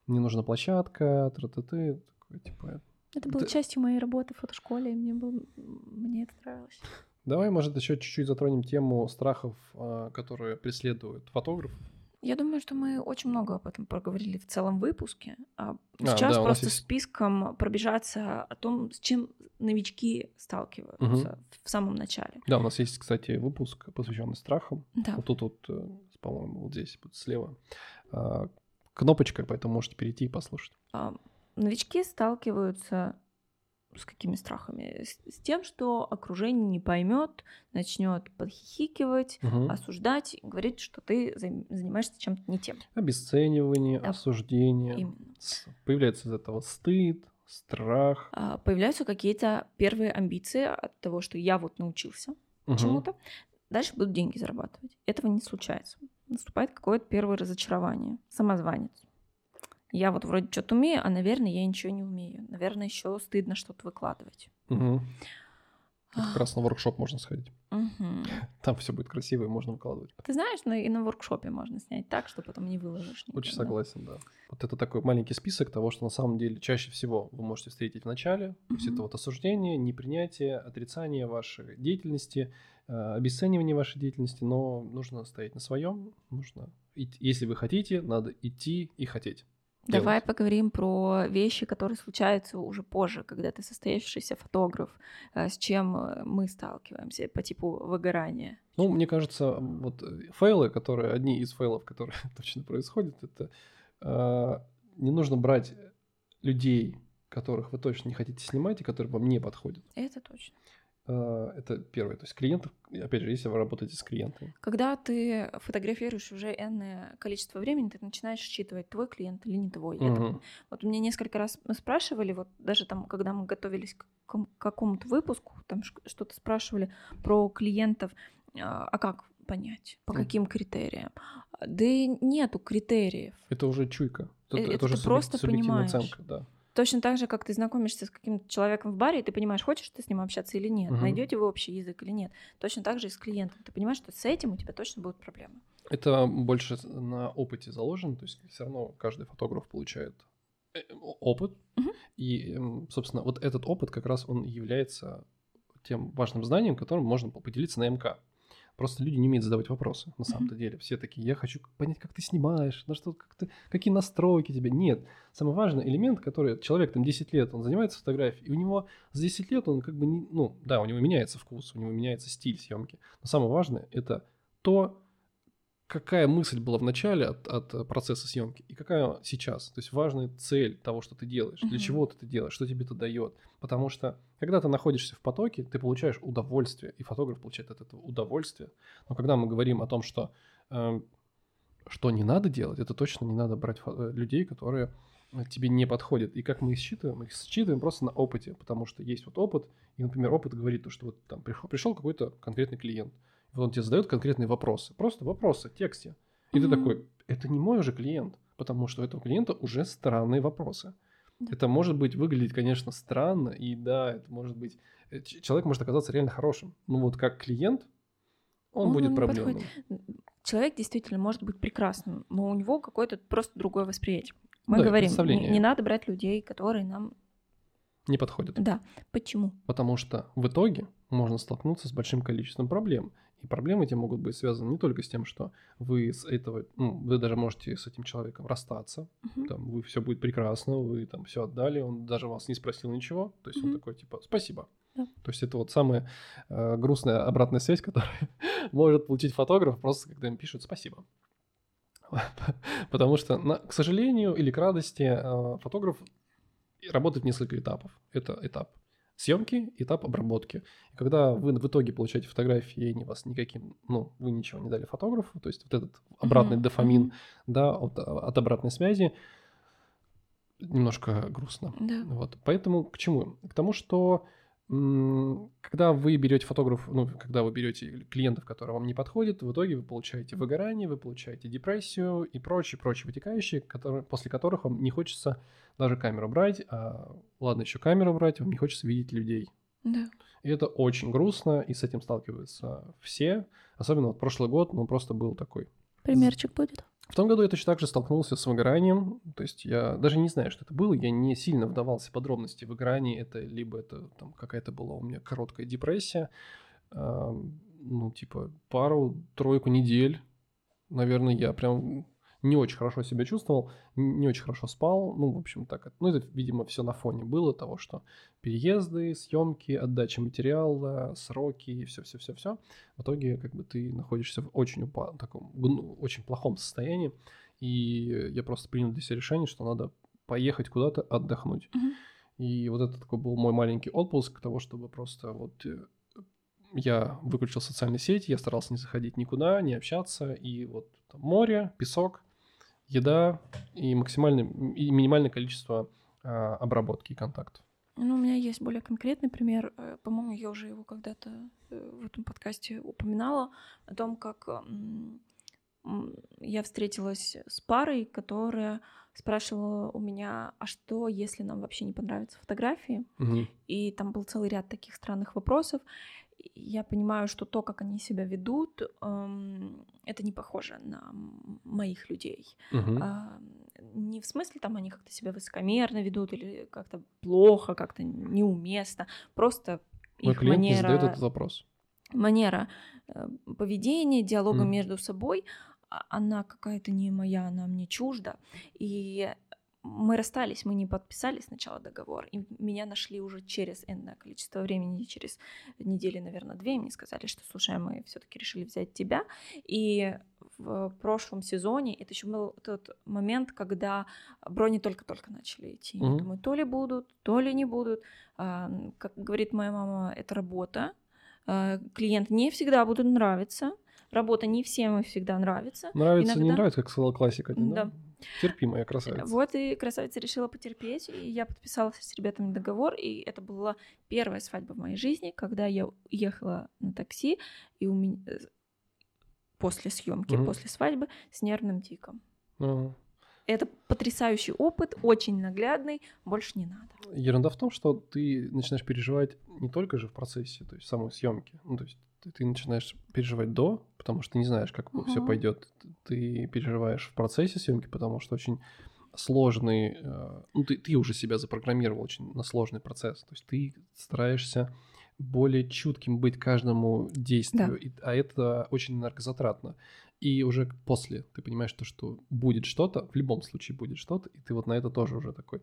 мне нужна площадка, тра-та-ты, такой, типа, Это было это- частью моей работы в фотошколе, и мне, был... мне это нравилось. Давай, может, еще чуть-чуть затронем тему страхов, а, которые преследуют фотографов. Я думаю, что мы очень много об этом проговорили в целом выпуске. А А, сейчас да, у нас просто есть- списком пробежаться о том, с чем новички сталкиваются в самом начале. Да, у нас есть, кстати, выпуск, посвященный страхам. Да. Вот тут вот, э, по-моему, вот здесь вот слева а, кнопочка, поэтому можете перейти и послушать. Новички сталкиваются с какими страхами? С, с тем, что окружение не поймет, начнет подхихикивать, Мгм. осуждать, говорить, что ты занимаешься чем-то не тем. Обесценивание, Да. осуждение. Именно. Появляется из этого стыд, страх. А, Появляются какие-то первые амбиции от того, что я вот научился Мгм. чему-то, дальше буду деньги зарабатывать. Этого не случается. Наступает какое-то первое разочарование. Самозванец. Я вот вроде что-то умею, а, наверное, я ничего не умею. Наверное, еще стыдно что-то выкладывать. Это как раз на воркшоп можно сходить. Мгм. Там все будет красиво и можно выкладывать. Ты знаешь, на- и на воркшопе можно снять так, что потом не выложишь. Очень никогда. согласен, да. Вот это такой маленький список того, что на самом деле чаще всего вы можете встретить в начале. То есть это вот осуждение, непринятие, отрицание вашей деятельности, э, обесценивание вашей деятельности, но нужно стоять на своем, нужно, если вы хотите, надо идти и хотеть. Давай делать. поговорим про вещи, которые случаются уже позже, когда ты состоявшийся фотограф, э, с чем э, мы сталкиваемся по типу выгорания. Ну, мне кажется, вот э, фейлы, которые, одни из фейлов, которые [laughs] точно происходят, это э, не нужно брать людей, которых вы точно не хотите снимать и которые вам не подходят. Это точно. Э, Это первое. То есть клиентов, опять же, если вы работаете с клиентами. Когда ты фотографируешь уже энное количество времени, ты начинаешь считывать, твой клиент или не твой. Это- Мгм. вот меня несколько раз спрашивали, вот даже там, когда мы готовились к ком- к какому-то выпуску, там что-то спрашивали про клиентов, а а как понять, по каким критериям? Да и нету критериев. Это уже чуйка. Это, Э, это это уже просто субъективная понимаешь. оценка, да. Точно так же, как ты знакомишься с каким-то человеком в баре, и ты понимаешь, хочешь ты с ним общаться или нет, Мгм. найдете вы общий язык или нет. Точно так же и с клиентом. Ты понимаешь, что с этим у тебя точно будут проблемы. Это больше на опыте заложено, то есть все равно каждый фотограф получает э, опыт, Мгм. и, собственно, вот этот опыт как раз он является тем важным знанием, которым можно по- поделиться на МК. Просто люди не умеют задавать вопросы, на самом-то деле. Все такие, я хочу понять, как ты снимаешь, на что, как ты, какие настройки тебе. Нет. Самый важный элемент, который человек там 10 лет, он занимается фотографией, и у него за 10 лет он как бы, не, ну, да, у него меняется вкус, у него меняется стиль съемки. Но самое важное – это то, какая мысль была в начале от, от э, процесса съемки и какая сейчас. То есть важная цель того, что ты делаешь, для Мгм. чего ты это делаешь, что тебе это дает. Потому что когда ты находишься в потоке, ты получаешь удовольствие, и фотограф получает от этого удовольствие. Но когда мы говорим о том, что эм, что не надо делать, это точно не надо брать э, людей, которые э, тебе не подходят. И как мы их считываем? Мы их считываем просто на опыте, потому что есть вот опыт, и, например, опыт говорит, то, что вот там пришел, пришел какой-то конкретный клиент, вот он тебе задает конкретные вопросы, просто вопросы в тексте. И Мгм. ты такой, это не мой уже клиент, потому что у этого клиента уже странные вопросы. Да. Это может быть выглядеть, конечно, странно, и да, это может быть... э, Человек может оказаться реально хорошим. Но вот как клиент, он, Он будет проблемным. Человек действительно может быть прекрасным, но у него какое-то просто другое восприятие. Мы Да, говорим, не, не надо брать людей, которые нам... Не подходит. Да, почему? Потому что в итоге можно столкнуться с большим количеством проблем. И проблемы эти могут быть связаны не только с тем, что вы с этого, ну, вы даже можете с этим человеком расстаться, Мгм. там, вы все будет прекрасно, вы там все отдали, он даже вас не спросил ничего, то есть он Мгм. такой типа спасибо. Да. То есть это вот самая э, грустная обратная связь, которую [laughs] может получить фотограф просто когда им пишут спасибо. [laughs] Потому что, на- к сожалению или к радости, э, фотограф работает несколько этапов. Это этап съемки, этап обработки. И когда вы в итоге получаете фотографии, и они вас никаким, ну, вы ничего не дали фотографу, то есть вот этот обратный mm-hmm. дофамин, да, от, от обратной связи, немножко грустно. Да. Вот. Поэтому к чему? К тому, что когда вы берете фотограф, ну, когда вы берете клиентов, которые вам не подходят, в итоге вы получаете выгорание, вы получаете депрессию и прочие, прочие вытекающие, которые, после которых вам не хочется даже камеру брать, а ладно еще камеру брать, вам не хочется видеть людей. Да. И это очень грустно, и с этим сталкиваются все. Особенно вот прошлый год, ну, просто был такой. Примерчик будет? В том году я точно так же столкнулся с выгоранием. То есть я даже не знаю, что это было. Я не сильно вдавался в подробности выгорания. Это либо это там какая-то была у меня короткая депрессия. Э, ну, типа пару-тройку недель. Наверное, я прям не очень хорошо себя чувствовал, не очень хорошо спал. Ну, в общем, так. Ну, это, видимо, все на фоне было того, что переезды, съемки, отдача материала, сроки все-все-все-все. В итоге, как бы ты находишься в очень упа- таком ну, очень плохом состоянии. И я просто принял для себя решение, что надо поехать куда-то отдохнуть. Mm-hmm. И вот это такой был мой маленький отпуск того, чтобы просто вот э, я выключил социальные сети, я старался не заходить никуда, не общаться, и вот там, море, песок, еда и максимальное и минимальное количество а, обработки и контактов. Ну, у меня есть более конкретный пример. Э, по-моему, я уже его когда-то э, в этом подкасте упоминала о том, как я встретилась с парой, которая спрашивала у меня, а что, если нам вообще не понравятся фотографии? Угу. И там был целый ряд таких странных вопросов я понимаю, что то, как они себя ведут, эм, это не похоже на моих людей. Угу. Не в смысле там они как-то себя высокомерно ведут или как-то плохо, как-то неуместно, просто Мой их клиент манера. не задает этот вопрос. Манера э, поведения, диалога Мгм. между собой, а- она какая-то не моя, она мне чужда. И мы расстались, мы не подписали сначала договор, и меня нашли уже через энное количество времени, через недели, наверное, две, и мне сказали, что, слушай, а мы все таки решили взять тебя. И в прошлом сезоне, это еще был тот момент, когда брони только-только начали идти. Я Мгм. думаю, то ли будут, то ли не будут. А, Как говорит моя мама, это работа. А, Клиент не всегда будут нравиться. Работа не всем и всегда нравится. Нравится, не Иногда- нравится, как сказала классика. Да. Да. Терпимая красавица. Вот и красавица решила потерпеть, и я подписалась с ребятами договор, и это была первая свадьба в моей жизни, когда я ехала на такси, и у меня после съемки, Мгм. после свадьбы с нервным тиком. Ну, Это потрясающий опыт, очень наглядный, больше не надо. ерунда в том, что ты начинаешь переживать не только же в процессе, то есть самой съемки. Ну, то есть ты, ты начинаешь переживать до, потому что не знаешь, как все Мгм. пойдет. Ты переживаешь в процессе съемки, потому что очень сложный, э, ну ты, ты уже себя запрограммировал очень на сложный процесс. То есть ты стараешься более чутким быть каждому действию, и- а это очень энергозатратно. И уже после ты понимаешь то, что будет что-то, в любом случае будет что-то, и ты вот на это тоже уже такой,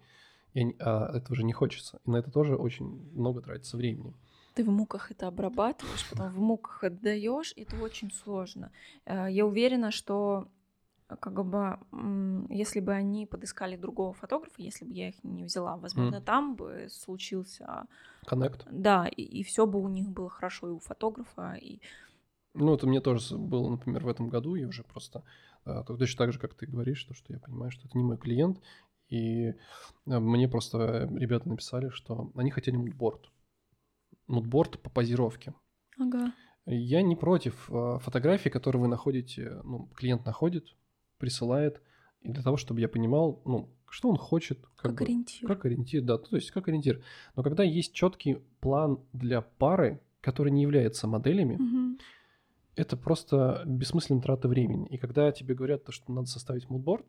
я а этого же не хочется. И на это тоже очень много тратится времени. Ты в муках это обрабатываешь, потом в муках отдаешь, и это очень сложно. Э, Я уверена, что э, как бы, если бы они подыскали другого фотографа, если бы я их не взяла, возможно, Мгм. там бы случился, Коннект. да, и, все бы у них было хорошо и у фотографа, и Ну, это мне тоже было, например, в этом году, я уже просто а, то- точно так же, как ты говоришь, то, что я понимаю, что это не мой клиент, и а, мне просто ребята написали, что они хотели мудборд. Мудборд по позировке. ага. Я не против а, фотографий, которые вы находите, ну, клиент находит, присылает, и для того, чтобы я понимал, ну, что он хочет, как, как, бы, ориентир. как ориентир, да, то есть как ориентир. Но когда есть четкий план для пары, который не является моделями, Мгм. это просто бессмысленная трата времени. И когда тебе говорят, то, что надо составить мудборд,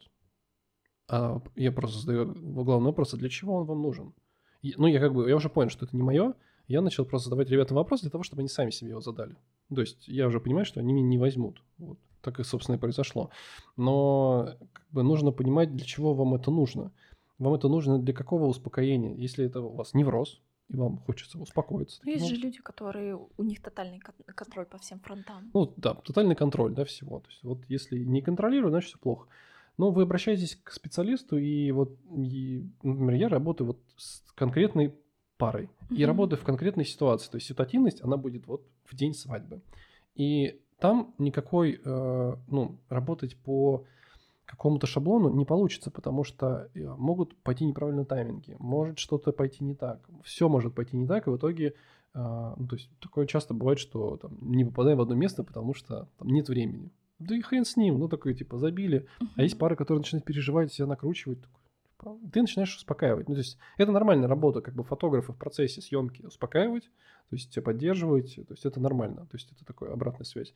а я просто задаю главный вопрос, а для чего он вам нужен? Ну, я как бы, я уже понял, что это не мое, я начал просто задавать ребятам вопрос для того, чтобы они сами себе его задали. То есть я уже понимаю, что они меня не возьмут. Вот. Так и, собственно, и произошло. Но как бы нужно понимать, для чего вам это нужно. Вам это нужно для какого успокоения? Если это у вас невроз, и вам хочется успокоиться. Есть таким же люди, которые у них тотальный кон- контроль по всем фронтам. ну да, тотальный контроль, да, всего. То есть вот если не контролирую, значит все плохо. Но вы обращаетесь к специалисту, и вот, и, например, я работаю вот с конкретной парой и работаю в конкретной ситуации. То есть ситуативность, она будет вот в день свадьбы. И там никакой, э, ну, работать по какому-то шаблону не получится, потому что э, могут пойти неправильно тайминги, может что-то пойти не так, все может пойти не так, и в итоге, э, ну, то есть такое часто бывает, что там, не попадаем в одно место, потому что там нет времени. Да и хрен с ним, ну такое типа забили. Uh-huh. А есть пары, которые начинают переживать, себя накручивать, ты начинаешь успокаивать. Ну, то есть это нормальная работа, как бы фотографа в процессе съемки успокаивать, то есть тебя поддерживать, то есть это нормально, то есть это такая обратная связь.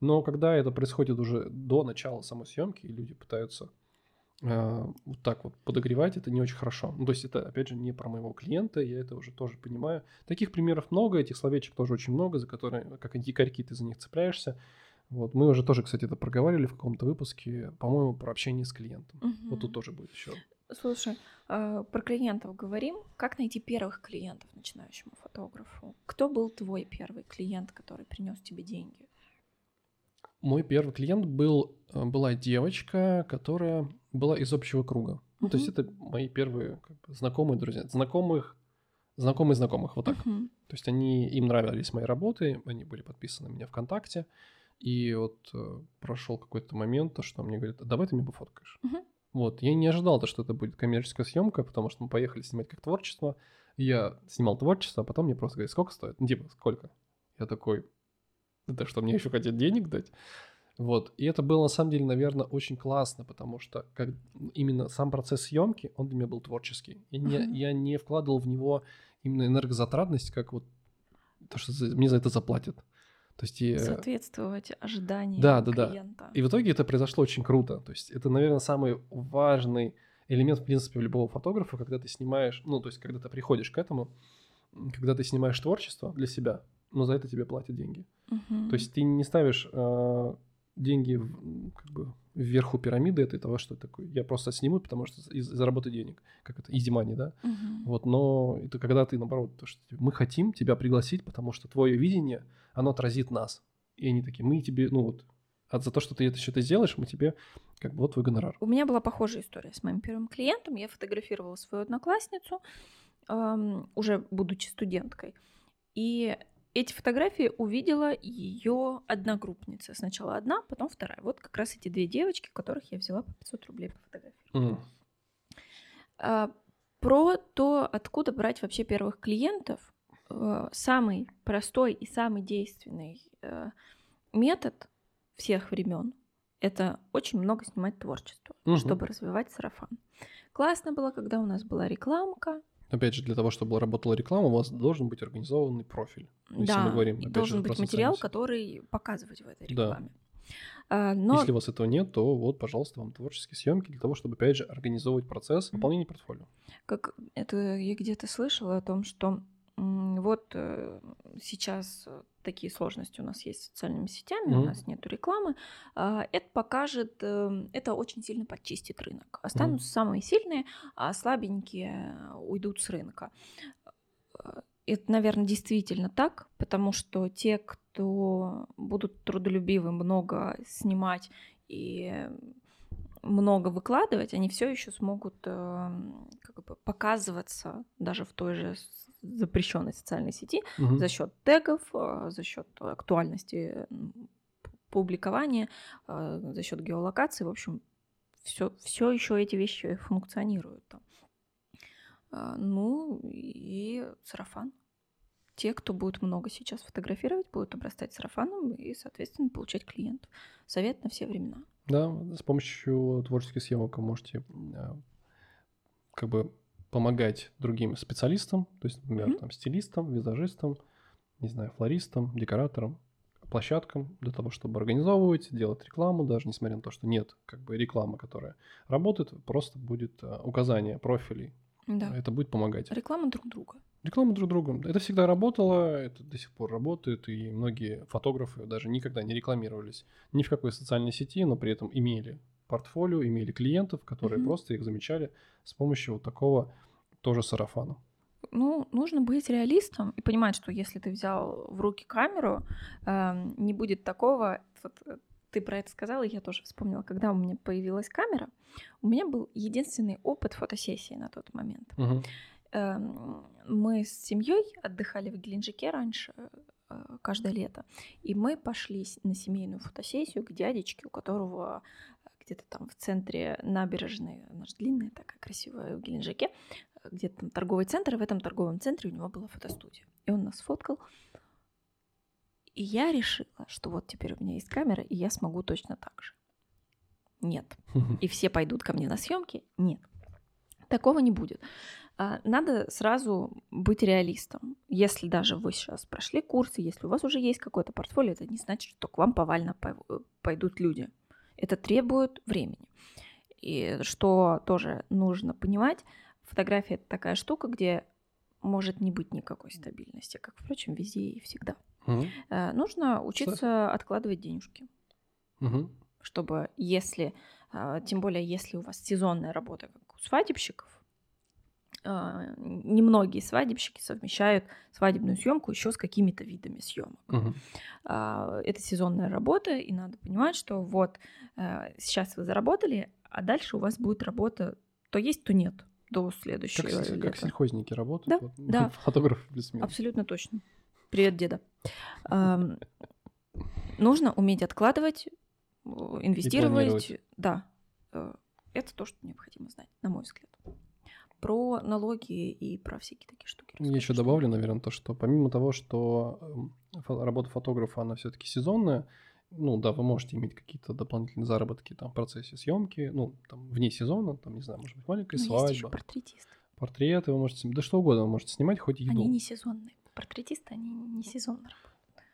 Но когда это происходит уже до начала самой съемки, и люди пытаются э, вот так вот подогревать, это не очень хорошо. Ну, то есть это, опять же, не про моего клиента, я это уже тоже понимаю. Таких примеров много, этих словечек тоже очень много, за которые, как дикарьки, ты за них цепляешься. Вот, мы уже тоже, кстати, это проговаривали в каком-то выпуске, по-моему, про общение с клиентом. Угу. Вот тут тоже будет еще. Слушай, э, про клиентов говорим. Как найти первых клиентов начинающему фотографу? Кто был твой первый клиент, который принес тебе деньги? Мой первый клиент был, э, была девочка, которая была из общего круга. Ну, uh-huh. то есть это мои первые как бы, знакомые друзья. Знакомых, знакомые знакомых, вот так. Uh-huh. То есть они, им нравились мои работы, они были подписаны на меня ВКонтакте. И вот э, прошел какой-то момент, то, что мне говорят, давай ты меня пофоткаешь. Uh-huh. Вот, я не ожидал, то, что это будет коммерческая съемка, потому что мы поехали снимать как творчество. Я снимал творчество, а потом мне просто говорят, сколько стоит? Ну, типа, сколько? Я такой, это что, мне еще хотят денег дать? Вот. И это было, на самом деле, наверное, очень классно, потому что как именно сам процесс съемки, он для меня был творческий. Я не, uh-huh. я не вкладывал в него именно энергозатратность, как вот то, что за, мне за это заплатят. То есть и, Соответствовать ожиданиям да, да, клиента. Да. И в итоге это произошло очень круто. То есть это, наверное, самый важный элемент, в принципе, любого фотографа, когда ты снимаешь, ну, то есть когда ты приходишь к этому, когда ты снимаешь творчество для себя, но за это тебе платят деньги. Угу. То есть ты не ставишь э, деньги в, как бы вверху пирамиды этой того, что такое. Я просто сниму, потому что из заработать денег, как это easy money, да. Угу. Вот, но это когда ты наоборот, то что мы хотим тебя пригласить, потому что твое видение, оно отразит нас. И они такие, мы тебе, ну вот, а за то, что ты это что-то сделаешь, мы тебе как бы вот твой гонорар. У меня была похожая история с моим первым клиентом. Я фотографировала свою одноклассницу, эм, уже будучи студенткой. И эти фотографии увидела ее одногруппница. Сначала одна, потом вторая. Вот как раз эти две девочки, которых я взяла по 500 рублей по фотографии. Mm. Про то, откуда брать вообще первых клиентов, э, самый простой и самый действенный э, метод всех времен это очень много снимать творчество, угу. чтобы развивать сарафан. Классно было, когда у нас была рекламка, Опять же, для того, чтобы работала реклама, у вас должен быть организованный профиль. Если да, мы говорим, опять должен же, быть материал, который показывать в этой рекламе. Да. Но... Если у вас этого нет, то вот, пожалуйста, вам творческие съемки для того, чтобы, опять же, организовывать процесс выполнения портфолио. Как это я где-то слышала о том, что вот э, сейчас такие сложности у нас есть с социальными сетями, mm-hmm. у нас нет рекламы. А, это покажет, эм, это очень сильно подчистит рынок. Останутся mm-hmm. самые сильные, а слабенькие уйдут с рынка. Э, это, наверное, действительно так, потому что те, кто будут трудолюбивы, много снимать и много выкладывать, они все еще смогут эм, как бы показываться даже в той же запрещенной социальной сети угу. за счет тегов, а, за счет актуальности публикования, а, за счет геолокации. В общем, все, все еще эти вещи функционируют там. А, ну и сарафан. Те, кто будет много сейчас фотографировать, будут обрастать сарафаном и, соответственно, получать клиентов. Совет на все времена. Да, с помощью творческих съемок вы можете как бы помогать другим специалистам, то есть, например, mm-hmm. там, стилистам, визажистам, не знаю, флористам, декораторам, площадкам для того, чтобы организовывать, делать рекламу, даже несмотря на то, что нет как бы рекламы, которая работает, просто будет а, указание профилей. Да. Это будет помогать. Реклама друг друга. Реклама друг друга. Это всегда работало, это до сих пор работает, и многие фотографы даже никогда не рекламировались ни в какой социальной сети, но при этом имели портфолио, имели клиентов, которые mm-hmm. просто их замечали с помощью вот такого тоже сарафана. Ну, нужно быть реалистом и понимать, что если ты взял в руки камеру, э, не будет такого, вот, э, ты про это сказала, и я тоже вспомнила, когда у меня появилась камера, у меня был единственный опыт фотосессии на тот момент. Мгм. Эм, Мы с семьей отдыхали в Геленджике раньше, э, каждое лето, и мы пошли на семейную фотосессию к дядечке, у которого э, где-то там в центре набережной, она же длинная такая красивая в Геленджике, э, где-то там торговый центр, и в этом торговом центре у него была фотостудия. И он нас сфоткал. И я решила, что вот теперь у меня есть камера, и я смогу точно так же. Нет. [laughs] И все пойдут ко мне на съемки? Нет. Такого не будет. А, Надо сразу быть реалистом. Если даже вы сейчас прошли курсы, если у вас уже есть какое-то портфолио, это не значит, что к вам повально пов- пойдут люди. Это требует времени. И что тоже нужно понимать, фотография это такая штука, где может не быть никакой стабильности, как, впрочем, везде и всегда. Э, Нужно учиться откладывать денежки Мгм. чтобы если, а, тем более если у вас сезонная работа, как у свадебщиков, а, немногие свадебщики совмещают свадебную съемку еще с какими-то видами съемок. Мгм. А, Это сезонная работа, и надо понимать, что вот э, сейчас вы заработали, а дальше у вас будет работа то есть, то нет до следующего Как, лета. как сельхозники работают. Да, вот, да. [laughs] Фотограф плюс-минус. Абсолютно точно. Привет, деда. Нужно уметь откладывать, э, инвестировать. Да. Э, Это то, что необходимо знать, на мой взгляд. Про налоги и про всякие такие штуки. Я еще расскажу, добавлю, наверное, то, что помимо того, что эм, работа фотографа, она все-таки сезонная, ну да, вы можете иметь какие-то дополнительные заработки там в процессе съемки, ну, там, вне сезона, там, не знаю, может быть, маленькая что- Ну, есть еще свадьба, портретисты. портреты вы можете, снимать, да что угодно вы можете снимать, хоть еду. Они не сезонные. Портретисты, они не сезонно работают.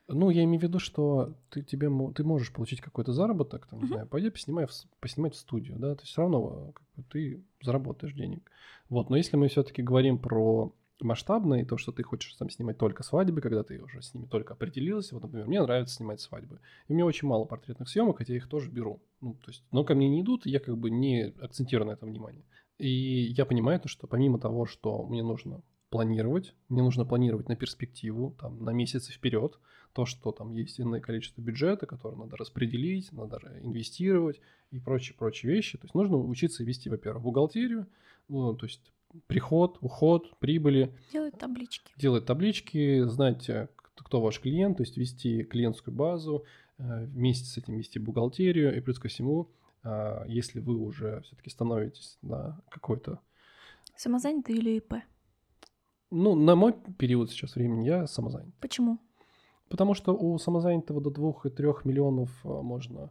Ну, я имею в виду, что ты, тебе, ты можешь получить какой-то заработок, там, не знаю, пойди поснимай поснимать в студию, да, то есть все равно как бы, ты заработаешь денег. Вот, но если мы все-таки говорим про масштабное, и то, что ты хочешь там снимать только свадьбы, когда ты уже с ними только определилась, вот, например, мне нравится снимать свадьбы, и у меня очень мало портретных съемок, хотя я их тоже беру, ну, то есть, но ко мне не идут, и я как бы не акцентирую на этом внимание. И я понимаю, то, что помимо того, что мне нужно планировать, мне нужно планировать на перспективу, там, на месяцы вперед, то, что там есть иное количество бюджета, которое надо распределить, надо инвестировать и прочие-прочие вещи. То есть нужно учиться вести, во-первых, бухгалтерию, ну, то есть приход, уход, прибыли, Делают таблички. делать таблички, знать, э, кто кто ваш клиент, то есть вести клиентскую базу, э, вместе с этим вести бухгалтерию, и плюс ко всему, а, если вы уже все-таки становитесь на какой-то Самозанятый или ИП? Ну, на мой период сейчас времени я самозанят. Почему? Потому что у самозанятого до 2-3 миллионов а, можно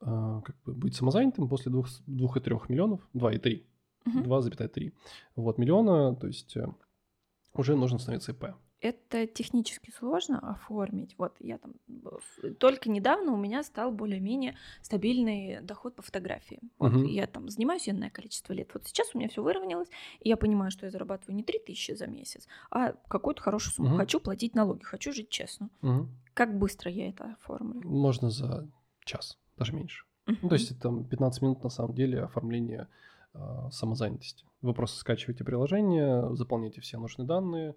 а, как бы быть самозанятым после 2-3 миллионов, 2,3, Мгм. 2,3. Вот, миллиона, то есть э, уже нужно становиться ИП. Это технически сложно оформить. Вот я там э, только недавно у меня стал более-менее стабильный доход по фотографии. Вот Мгм. я там занимаюсь энное количество лет. Вот сейчас у меня все выровнялось, и я понимаю, что я зарабатываю не 3000 за месяц, а какую-то хорошую сумму. Мгм. Хочу платить налоги, хочу жить честно. Мгм. Как быстро я это оформлю? Можно за час, даже меньше. Ну, то есть это там 15 минут на самом деле оформления а, самозанятости. Вы просто скачиваете приложение, заполняете все нужные данные,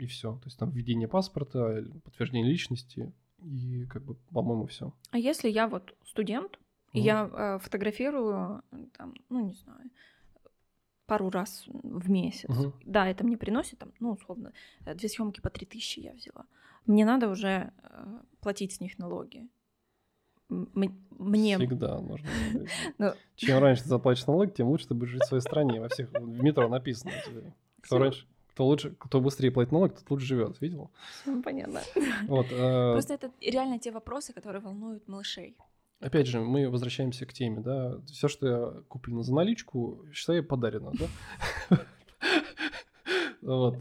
и все. То есть там введение паспорта, подтверждение личности, и как бы, по-моему, все. А если я вот студент, и Мгм. я э, фотографирую, там, ну не знаю, пару раз в месяц. Мгм. Да, это мне приносит, там, ну, условно, э, две съемки по 3000 я взяла. Мне надо уже э, платить с них налоги. М- Мне... Всегда нужно. [laughs] Ну, Чем раньше ты заплатишь налог, тем лучше ты будешь жить в своей стране. Во всех в метро написано. тебе. [laughs] Кто раньше, кто лучше, кто быстрее платит налог, тот лучше живет. Видел? всё понятно. Вот. э, Просто это реально те вопросы, которые волнуют малышей. Опять же, мы возвращаемся к теме, да. Все, что я куплено за наличку, считай подарено, да. Вот.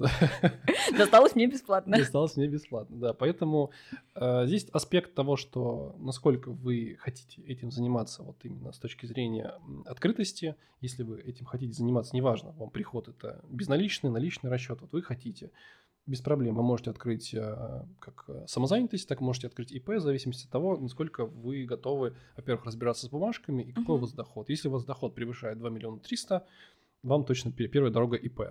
[laughs] Досталось мне бесплатно. Досталось мне бесплатно, да. Поэтому э, здесь аспект того, что насколько вы хотите этим заниматься, вот именно с точки зрения открытости, если вы этим хотите заниматься, неважно, вам приход это безналичный, наличный расчет, вот вы хотите, без проблем вы можете открыть э, как э, самозанятость, так можете открыть ИП, в зависимости от того, насколько вы готовы, во-первых, разбираться с бумажками и какой у Мгм. вас доход. Если у вас доход превышает 2 миллиона 300, вам точно пе- первая дорога ИП.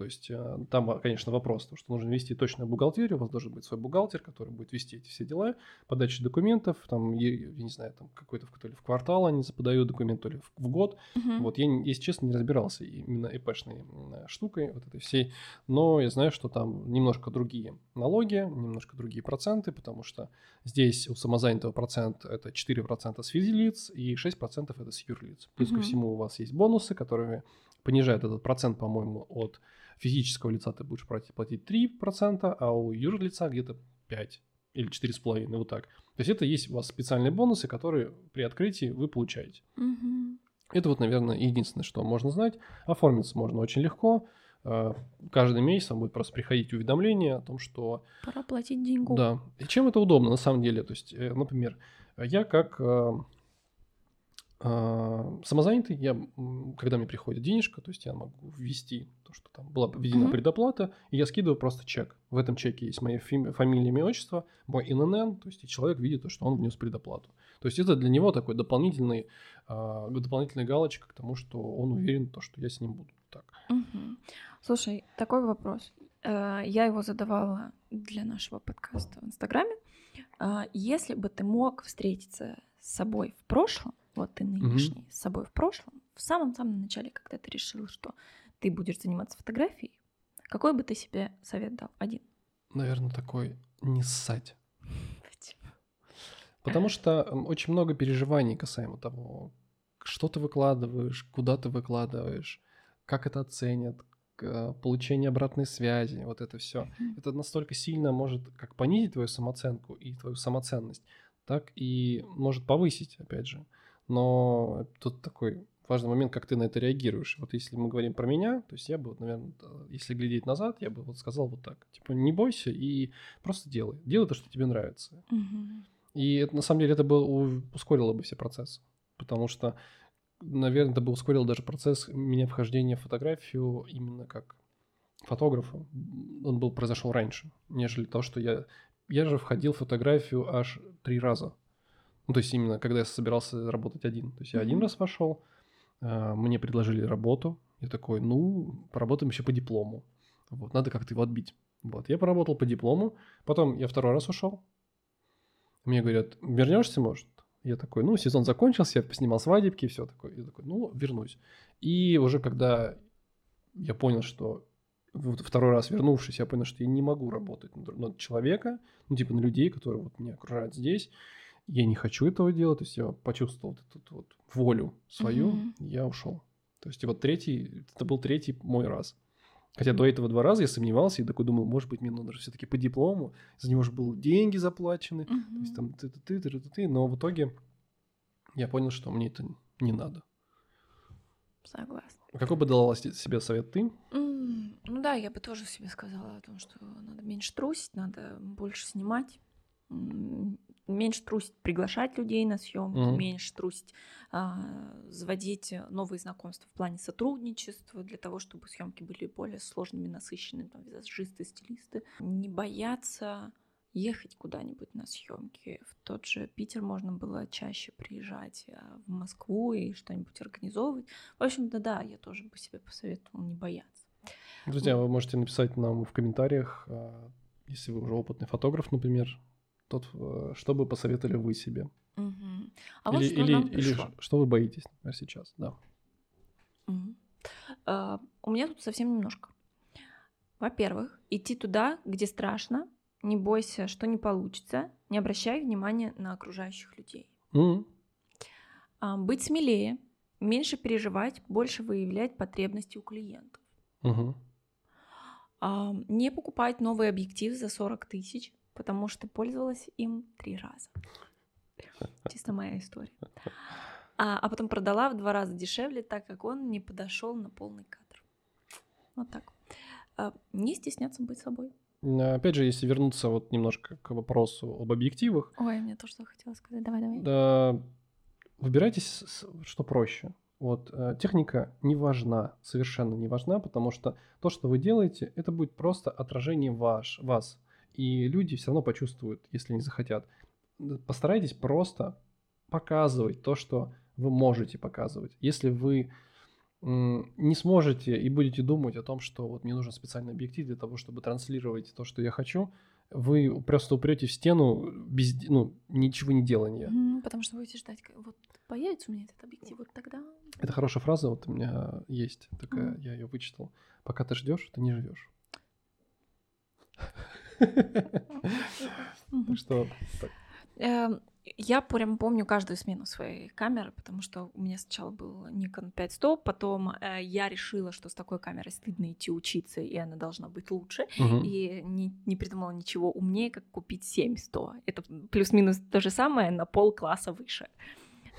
То есть э, там, конечно, вопрос, то, что нужно вести точную бухгалтерию, у вас должен быть свой бухгалтер, который будет вести эти все дела, подача документов, там, я, я не знаю, там какой-то то ли в квартал они подают документ, то ли в, в год. Мгм. Вот я, если честно, не разбирался именно ИПшной м, штукой вот этой всей, но я знаю, что там немножко другие налоги, немножко другие проценты, потому что здесь у самозанятого процент это 4% с физлиц и 6% это с юрлиц. Плюс ко Мгм. всему у вас есть бонусы, которые понижают этот процент, по-моему, от физического лица ты будешь платить, платить 3%, а у юрлица где-то 5 или 4,5, вот так. То есть это есть у вас специальные бонусы, которые при открытии вы получаете. Мгм. Это вот, наверное, единственное, что можно знать. Оформиться можно очень легко. Э, Каждый месяц вам будет просто приходить уведомление о том, что Пора платить деньгу. да. И чем это удобно на самом деле? То есть, э, например, я как э, самозанятый, я, когда мне приходит денежка, то есть я могу ввести то, что там была введена Мгм. предоплата, и я скидываю просто чек. В этом чеке есть моя фи- фамилия, имя, отчество, мой ИНН, то есть и человек видит, то, что он внес предоплату. То есть это для него такой дополнительный, э, дополнительная галочка к тому, что он уверен, то, что я с ним буду. Так. Мгм. Слушай, такой вопрос. Э, Я его задавала для нашего подкаста в Инстаграме. А, Если бы ты мог встретиться с собой в прошлом, вот ты нынешний, с собой в прошлом, в самом-самом начале, когда ты решил, что ты будешь заниматься фотографией, какой бы ты себе совет дал? Один. Наверное, такой не ссать. Потому что очень много переживаний касаемо того, что ты выкладываешь, куда ты выкладываешь, как это оценят, э, получение обратной связи, вот это все. Мгм. Это настолько сильно может как понизить твою самооценку и твою самоценность, так и может повысить, опять же. Но тут такой важный момент, как ты на это реагируешь. Вот если мы говорим про меня, то есть я бы, наверное, если глядеть назад, я бы вот сказал вот так. Типа, не бойся и просто делай. Делай то, что тебе нравится. И это, на самом деле это бы ускорило бы все процессы. Потому что, наверное, это бы ускорило даже процесс меня вхождения в фотографию именно как фотографа. Он был произошел раньше, нежели то, что я... Я же входил в фотографию аж три раза. Ну, то есть именно когда я собирался работать один. То есть я один Мгм. раз вошел, а, мне предложили работу. Я такой, ну, поработаем еще по диплому. Вот, надо как-то его отбить. Вот, я поработал по диплому, потом я второй раз ушел, мне говорят, вернешься, может? Я такой, ну, сезон закончился, я поснимал свадебки и все такое. Я такой, ну, вернусь. И уже когда я понял, что вот второй раз вернувшись, я понял, что я не могу работать на, на человека, ну, типа на людей, которые вот меня окружают здесь. Я не хочу этого делать, то есть я почувствовал вот эту вот волю свою, Мгм. я ушел. То есть вот третий, это был третий мой раз. Хотя до этого два раза я сомневался и такой думал, может быть, мне надо все-таки по диплому, за него же были деньги заплачены, то есть там ты ты ты ты ты но в итоге я понял, что мне это не надо. Согласна. Какой бы дала се- себе совет ты? М, Ну да, я бы тоже себе сказала о том, что надо меньше трусить, надо больше снимать, меньше трусить, приглашать людей на съемки, Мгм. меньше трусить, а, заводить новые знакомства в плане сотрудничества для того, чтобы съемки были более сложными, насыщенными, там, визажисты, стилисты. Не бояться ехать куда-нибудь на съемки. В тот же Питер можно было чаще приезжать а, в Москву и что-нибудь организовывать. В общем-то, да, я тоже бы себе посоветовала не бояться. Друзья, вы можете написать нам в комментариях, а, если вы уже опытный фотограф, например, тот, э, что бы посоветовали вы себе. Мгм. А вот или, что или, нам или ш- что вы боитесь, например, сейчас, да. Мгм. А, У меня тут совсем немножко. Во-первых, идти туда, где страшно, не бойся, что не получится, не обращай внимания на окружающих людей. М, А, Быть смелее, меньше переживать, больше выявлять потребности у клиентов. мгм. А, Не покупать новый объектив за 40 тысяч, потому что пользовалась им три раза. [laughs] Чисто моя история. А, а потом продала в два раза дешевле, так как он не подошел на полный кадр. Вот так. А, Не стесняться быть собой. А, Опять же, если вернуться вот немножко к вопросу об объективах, Ой, мне тоже хотела сказать. Давай, давай. Да, выбирайте, что проще. Вот э, техника не важна, совершенно не важна, потому что то, что вы делаете, это будет просто отражение ваш, вас. И люди все равно почувствуют, если не захотят. Постарайтесь просто показывать то, что вы можете показывать. Если вы не сможете и будете думать о том, что вот мне нужен специальный объектив для того, чтобы транслировать то, что я хочу, вы просто упрете в стену без ну, ничего не делания. Mm, потому что будете ждать, вот появится у меня этот объектив, вот тогда. Это хорошая фраза, вот у меня есть такая, mm. я ее вычитал. Пока ты ждешь, ты не живешь. Что эм, я прям помню каждую смену своей камеры, потому что у меня сначала был Nikon 5100, потом э, я решила, что с такой камерой стыдно идти учиться, и она должна быть лучше, угу. и не, не придумала ничего умнее, как купить 7100. Это плюс-минус то же самое на пол класса выше.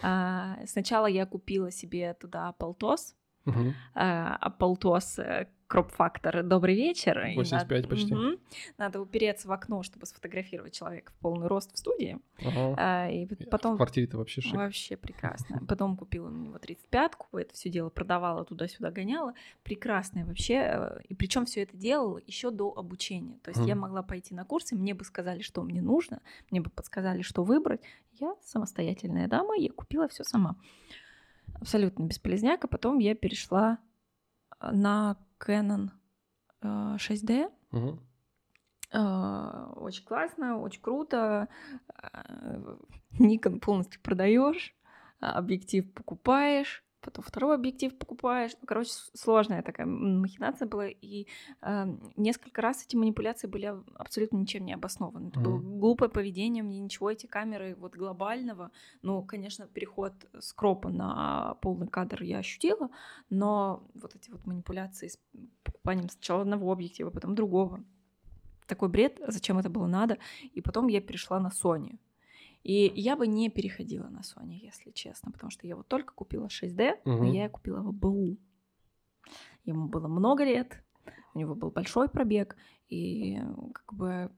А, сначала я купила себе туда полтос, угу. а полтос э, кроп-фактор «Добрый вечер». 85 надо, почти. Угу, надо упереться в окно, чтобы сфотографировать человека в полный рост в студии. Ага. А, и потом... В квартире-то вообще шик. Вообще прекрасно. Потом купила на него 35-ку, это все дело продавала, туда-сюда гоняла. Прекрасное вообще. Э, и причем все это делала еще до обучения. То есть mm. я могла пойти на курсы, мне бы сказали, что мне нужно, мне бы подсказали, что выбрать. Я самостоятельная дама, я купила все сама. Абсолютно бесполезняк. А потом я перешла на Canon 6D. Угу. Очень классно, очень круто. Nikon полностью продаешь, объектив покупаешь потом второй объектив покупаешь. Ну, короче, сложная такая махинация была, и э, несколько раз эти манипуляции были абсолютно ничем не обоснованы. Это mm-hmm. было глупое поведение, мне ничего эти камеры вот глобального, ну, конечно, переход с кропа на полный кадр я ощутила, но вот эти вот манипуляции с покупанием сначала одного объектива, потом другого, такой бред, зачем это было надо, и потом я перешла на Sony. И я бы не переходила на Sony, если честно, потому что я вот только купила 6D, угу. но я купила его БУ. Ему было много лет, у него был большой пробег, и как бы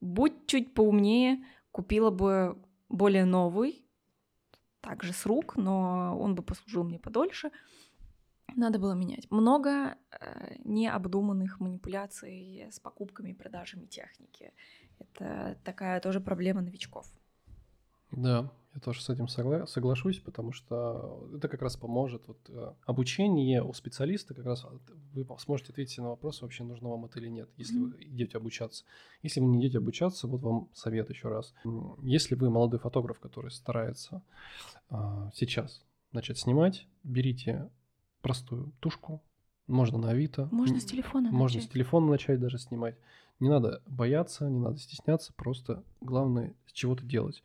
будь чуть поумнее, купила бы более новый, также с рук, но он бы послужил мне подольше. Надо было менять. Много э, необдуманных манипуляций с покупками и продажами техники. Это такая тоже проблема новичков. Да, я тоже с этим согла- соглашусь, потому что это как раз поможет. Вот, э, обучение у специалиста как раз вы сможете ответить на вопрос, вообще нужно вам это или нет, если вы идете обучаться. Если вы не идете обучаться, вот вам совет еще раз. Если вы молодой фотограф, который старается а, сейчас начать снимать, берите простую тушку, можно на Авито. Можно с телефона Можно начать. с телефона начать даже снимать. Не надо бояться, не надо стесняться, просто главное с чего-то делать.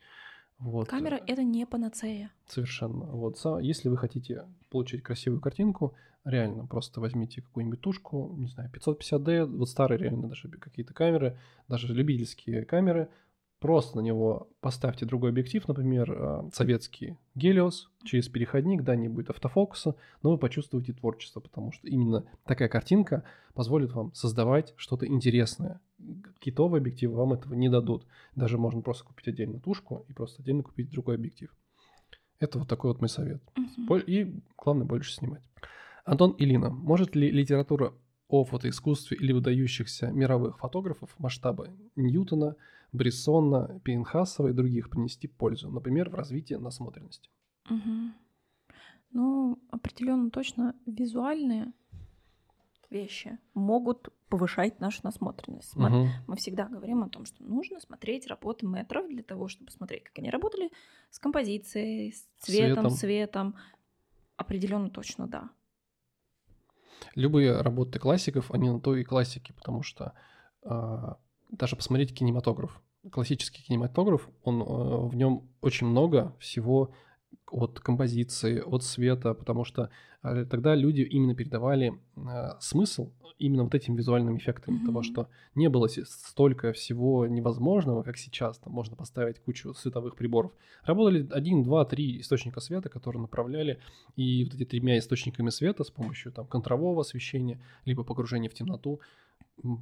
Вот. Камера — это не панацея. Совершенно. Вот. Если вы хотите получить красивую картинку, реально просто возьмите какую-нибудь тушку, не знаю, 550D, вот старые реально даже какие-то камеры, даже любительские камеры, Просто на него поставьте другой объектив, например, э, советский Гелиос, через переходник, да, не будет автофокуса, но вы почувствуете творчество, потому что именно такая картинка позволит вам создавать что-то интересное. Китовые объективы вам этого не дадут. Даже можно просто купить отдельно тушку и просто отдельно купить другой объектив. Это вот такой вот мой совет. Uh-huh. И главное больше снимать. Антон Илина, может ли литература о фотоискусстве или выдающихся мировых фотографов масштаба Ньютона – Брессона, Пейнхасова и других принести пользу, например, в развитии насмотренности. Угу. Ну, определенно точно визуальные вещи могут повышать нашу насмотренность. Угу. Мы всегда говорим о том, что нужно смотреть работы метров для того, чтобы смотреть, как они работали с композицией, с цветом, цветом. светом. Определенно точно да. Любые работы классиков, они на то и классики, потому что а, даже посмотреть кинематограф. Классический кинематограф, он, э, в нем очень много всего от композиции, от света, потому что э, тогда люди именно передавали э, смысл именно вот этим визуальным эффектом mm-hmm. того, что не было столько всего невозможного, как сейчас. Там можно поставить кучу световых приборов. Работали один, два, три источника света, которые направляли, и вот эти тремя источниками света с помощью там контрового освещения, либо погружения в темноту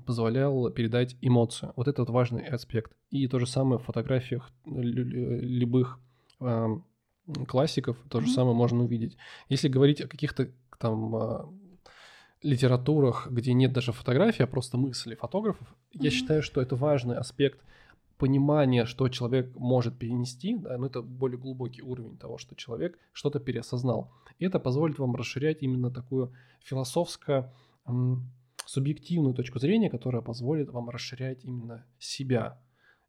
позволял передать эмоцию. Вот это вот важный аспект. И то же самое в фотографиях любых э, классиков, то же mm-hmm. самое можно увидеть. Если говорить о каких-то там э, литературах, где нет даже фотографии, а просто мысли фотографов, mm-hmm. я считаю, что это важный аспект понимание, что человек может перенести, да, но это более глубокий уровень того, что человек что-то переосознал. И это позволит вам расширять именно такую философско субъективную точку зрения, которая позволит вам расширять именно себя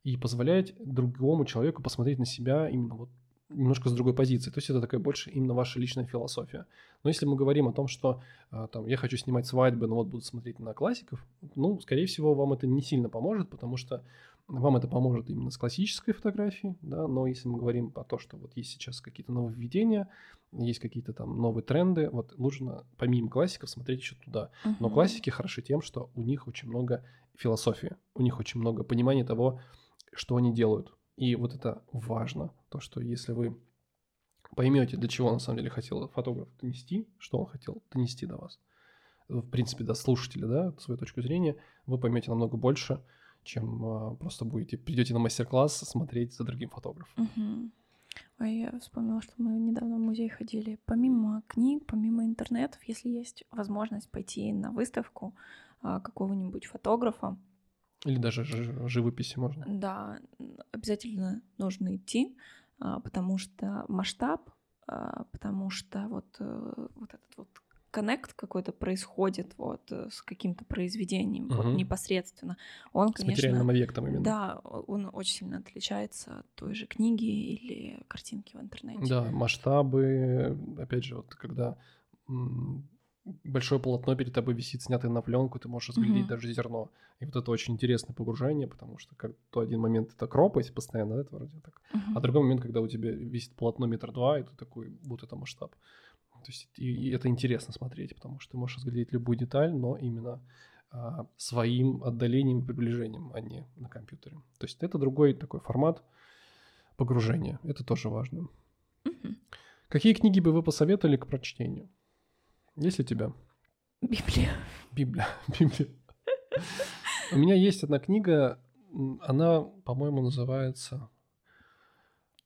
и позволять другому человеку посмотреть на себя именно вот немножко с другой позиции. То есть это такая больше именно ваша личная философия. Но если мы говорим о том, что а, там, я хочу снимать свадьбы, но вот буду смотреть на классиков, ну, скорее всего, вам это не сильно поможет, потому что вам это поможет именно с классической фотографией, да, но если мы говорим про то, что вот есть сейчас какие-то нововведения, есть какие-то там новые тренды, вот нужно помимо классиков смотреть еще туда. Uh-huh. Но классики хороши тем, что у них очень много философии, у них очень много понимания того, что они делают. И вот это важно, то, что если вы поймете, для чего на самом деле хотел фотограф донести, что он хотел донести до вас, в принципе, до слушателя, да, свою точку зрения, вы поймете намного больше, чем а, просто будете, придете на мастер-класс смотреть за другим фотографом. Угу. Ой, я вспомнила, что мы недавно в музей ходили. Помимо книг, помимо интернетов, если есть возможность пойти на выставку а, какого-нибудь фотографа, или даже живописи можно. Да, обязательно нужно идти, а, потому что масштаб, а, потому что вот, э, вот этот вот коннект какой-то происходит вот э, с каким-то произведением угу. вот непосредственно. Он, с конечно, материальным объектом именно. Да, он очень сильно отличается от той же книги или картинки в интернете. Да, масштабы, опять же, вот когда большое полотно перед тобой висит, снятое на пленку, ты можешь разглядеть mm-hmm. даже зерно. И вот это очень интересное погружение, потому что как то один момент это кропать постоянно, да, это вроде так, mm-hmm. а другой момент, когда у тебя висит полотно метр два, и ты такой, вот это масштаб. То есть и, и это интересно смотреть, потому что ты можешь разглядеть любую деталь, но именно а, своим отдалением и приближением, а не на компьютере. То есть это другой такой формат погружения. Это тоже важно. Mm-hmm. Какие книги бы вы посоветовали к прочтению? Есть у тебя? Библия. Библия. [laughs] Библия. У меня есть одна книга, она, по-моему, называется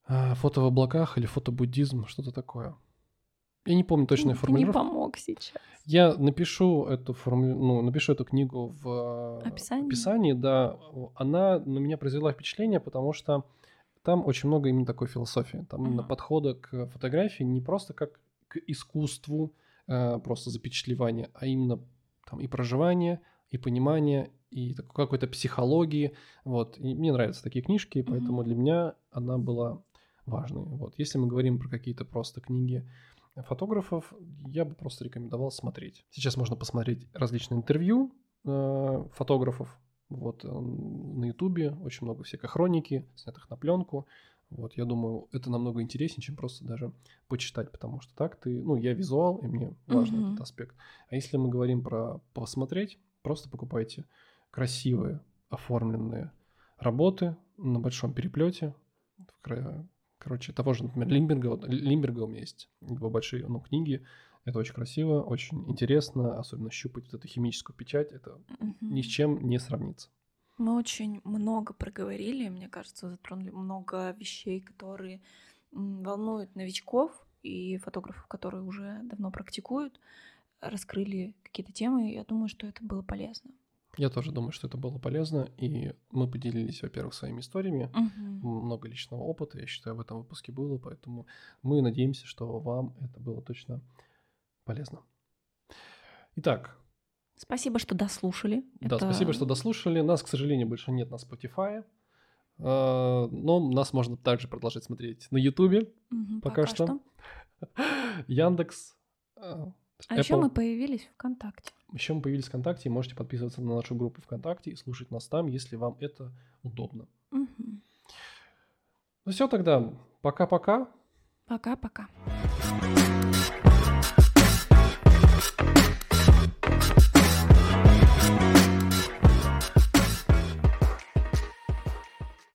а, «Фото в облаках» или «Фотобуддизм», что-то такое. Я не помню точную формулировку. Ты не помог сейчас. Я напишу эту форму, ну, напишу эту книгу в описании. описании, да. Она на меня произвела впечатление, потому что там очень много именно такой философии. Там uh-huh. подхода к фотографии не просто как к искусству, Э, просто запечатлевание, а именно там и проживание, и понимание, и какой-то психологии. Вот. И мне нравятся такие книжки, поэтому mm-hmm. для меня она была важной. Вот. Если мы говорим про какие-то просто книги фотографов, я бы просто рекомендовал смотреть. Сейчас можно посмотреть различные интервью э, фотографов. Вот э, на Ютубе очень много всякой хроники, снятых на пленку. Вот, я думаю, это намного интереснее, чем просто даже почитать, потому что так ты, ну, я визуал, и мне важен mm-hmm. этот аспект. А если мы говорим про посмотреть, просто покупайте красивые оформленные работы на большом переплете. Короче, того же, например, Лимберга, вот, Лимберга у меня есть, его большие ну, книги. Это очень красиво, очень интересно, особенно щупать вот эту химическую печать, это mm-hmm. ни с чем не сравнится. Мы очень много проговорили, мне кажется, затронули много вещей, которые волнуют новичков и фотографов, которые уже давно практикуют, раскрыли какие-то темы. Я думаю, что это было полезно. Я тоже думаю, что это было полезно, и мы поделились, во-первых, своими историями, угу. много личного опыта, я считаю, в этом выпуске было, поэтому мы надеемся, что вам это было точно полезно. Итак, Спасибо, что дослушали. Да, Это... спасибо, что дослушали. Нас, к сожалению, больше нет на Spotify. А, но нас можно также продолжать смотреть на YouTube угу, пока, пока что. что. [laughs] Яндекс. А, а еще мы появились ВКонтакте. Еще мы появились ВКонтакте, и можете подписываться на нашу группу ВКонтакте и слушать нас там, если вам это удобно. Угу. Ну все тогда, пока-пока. Пока-пока.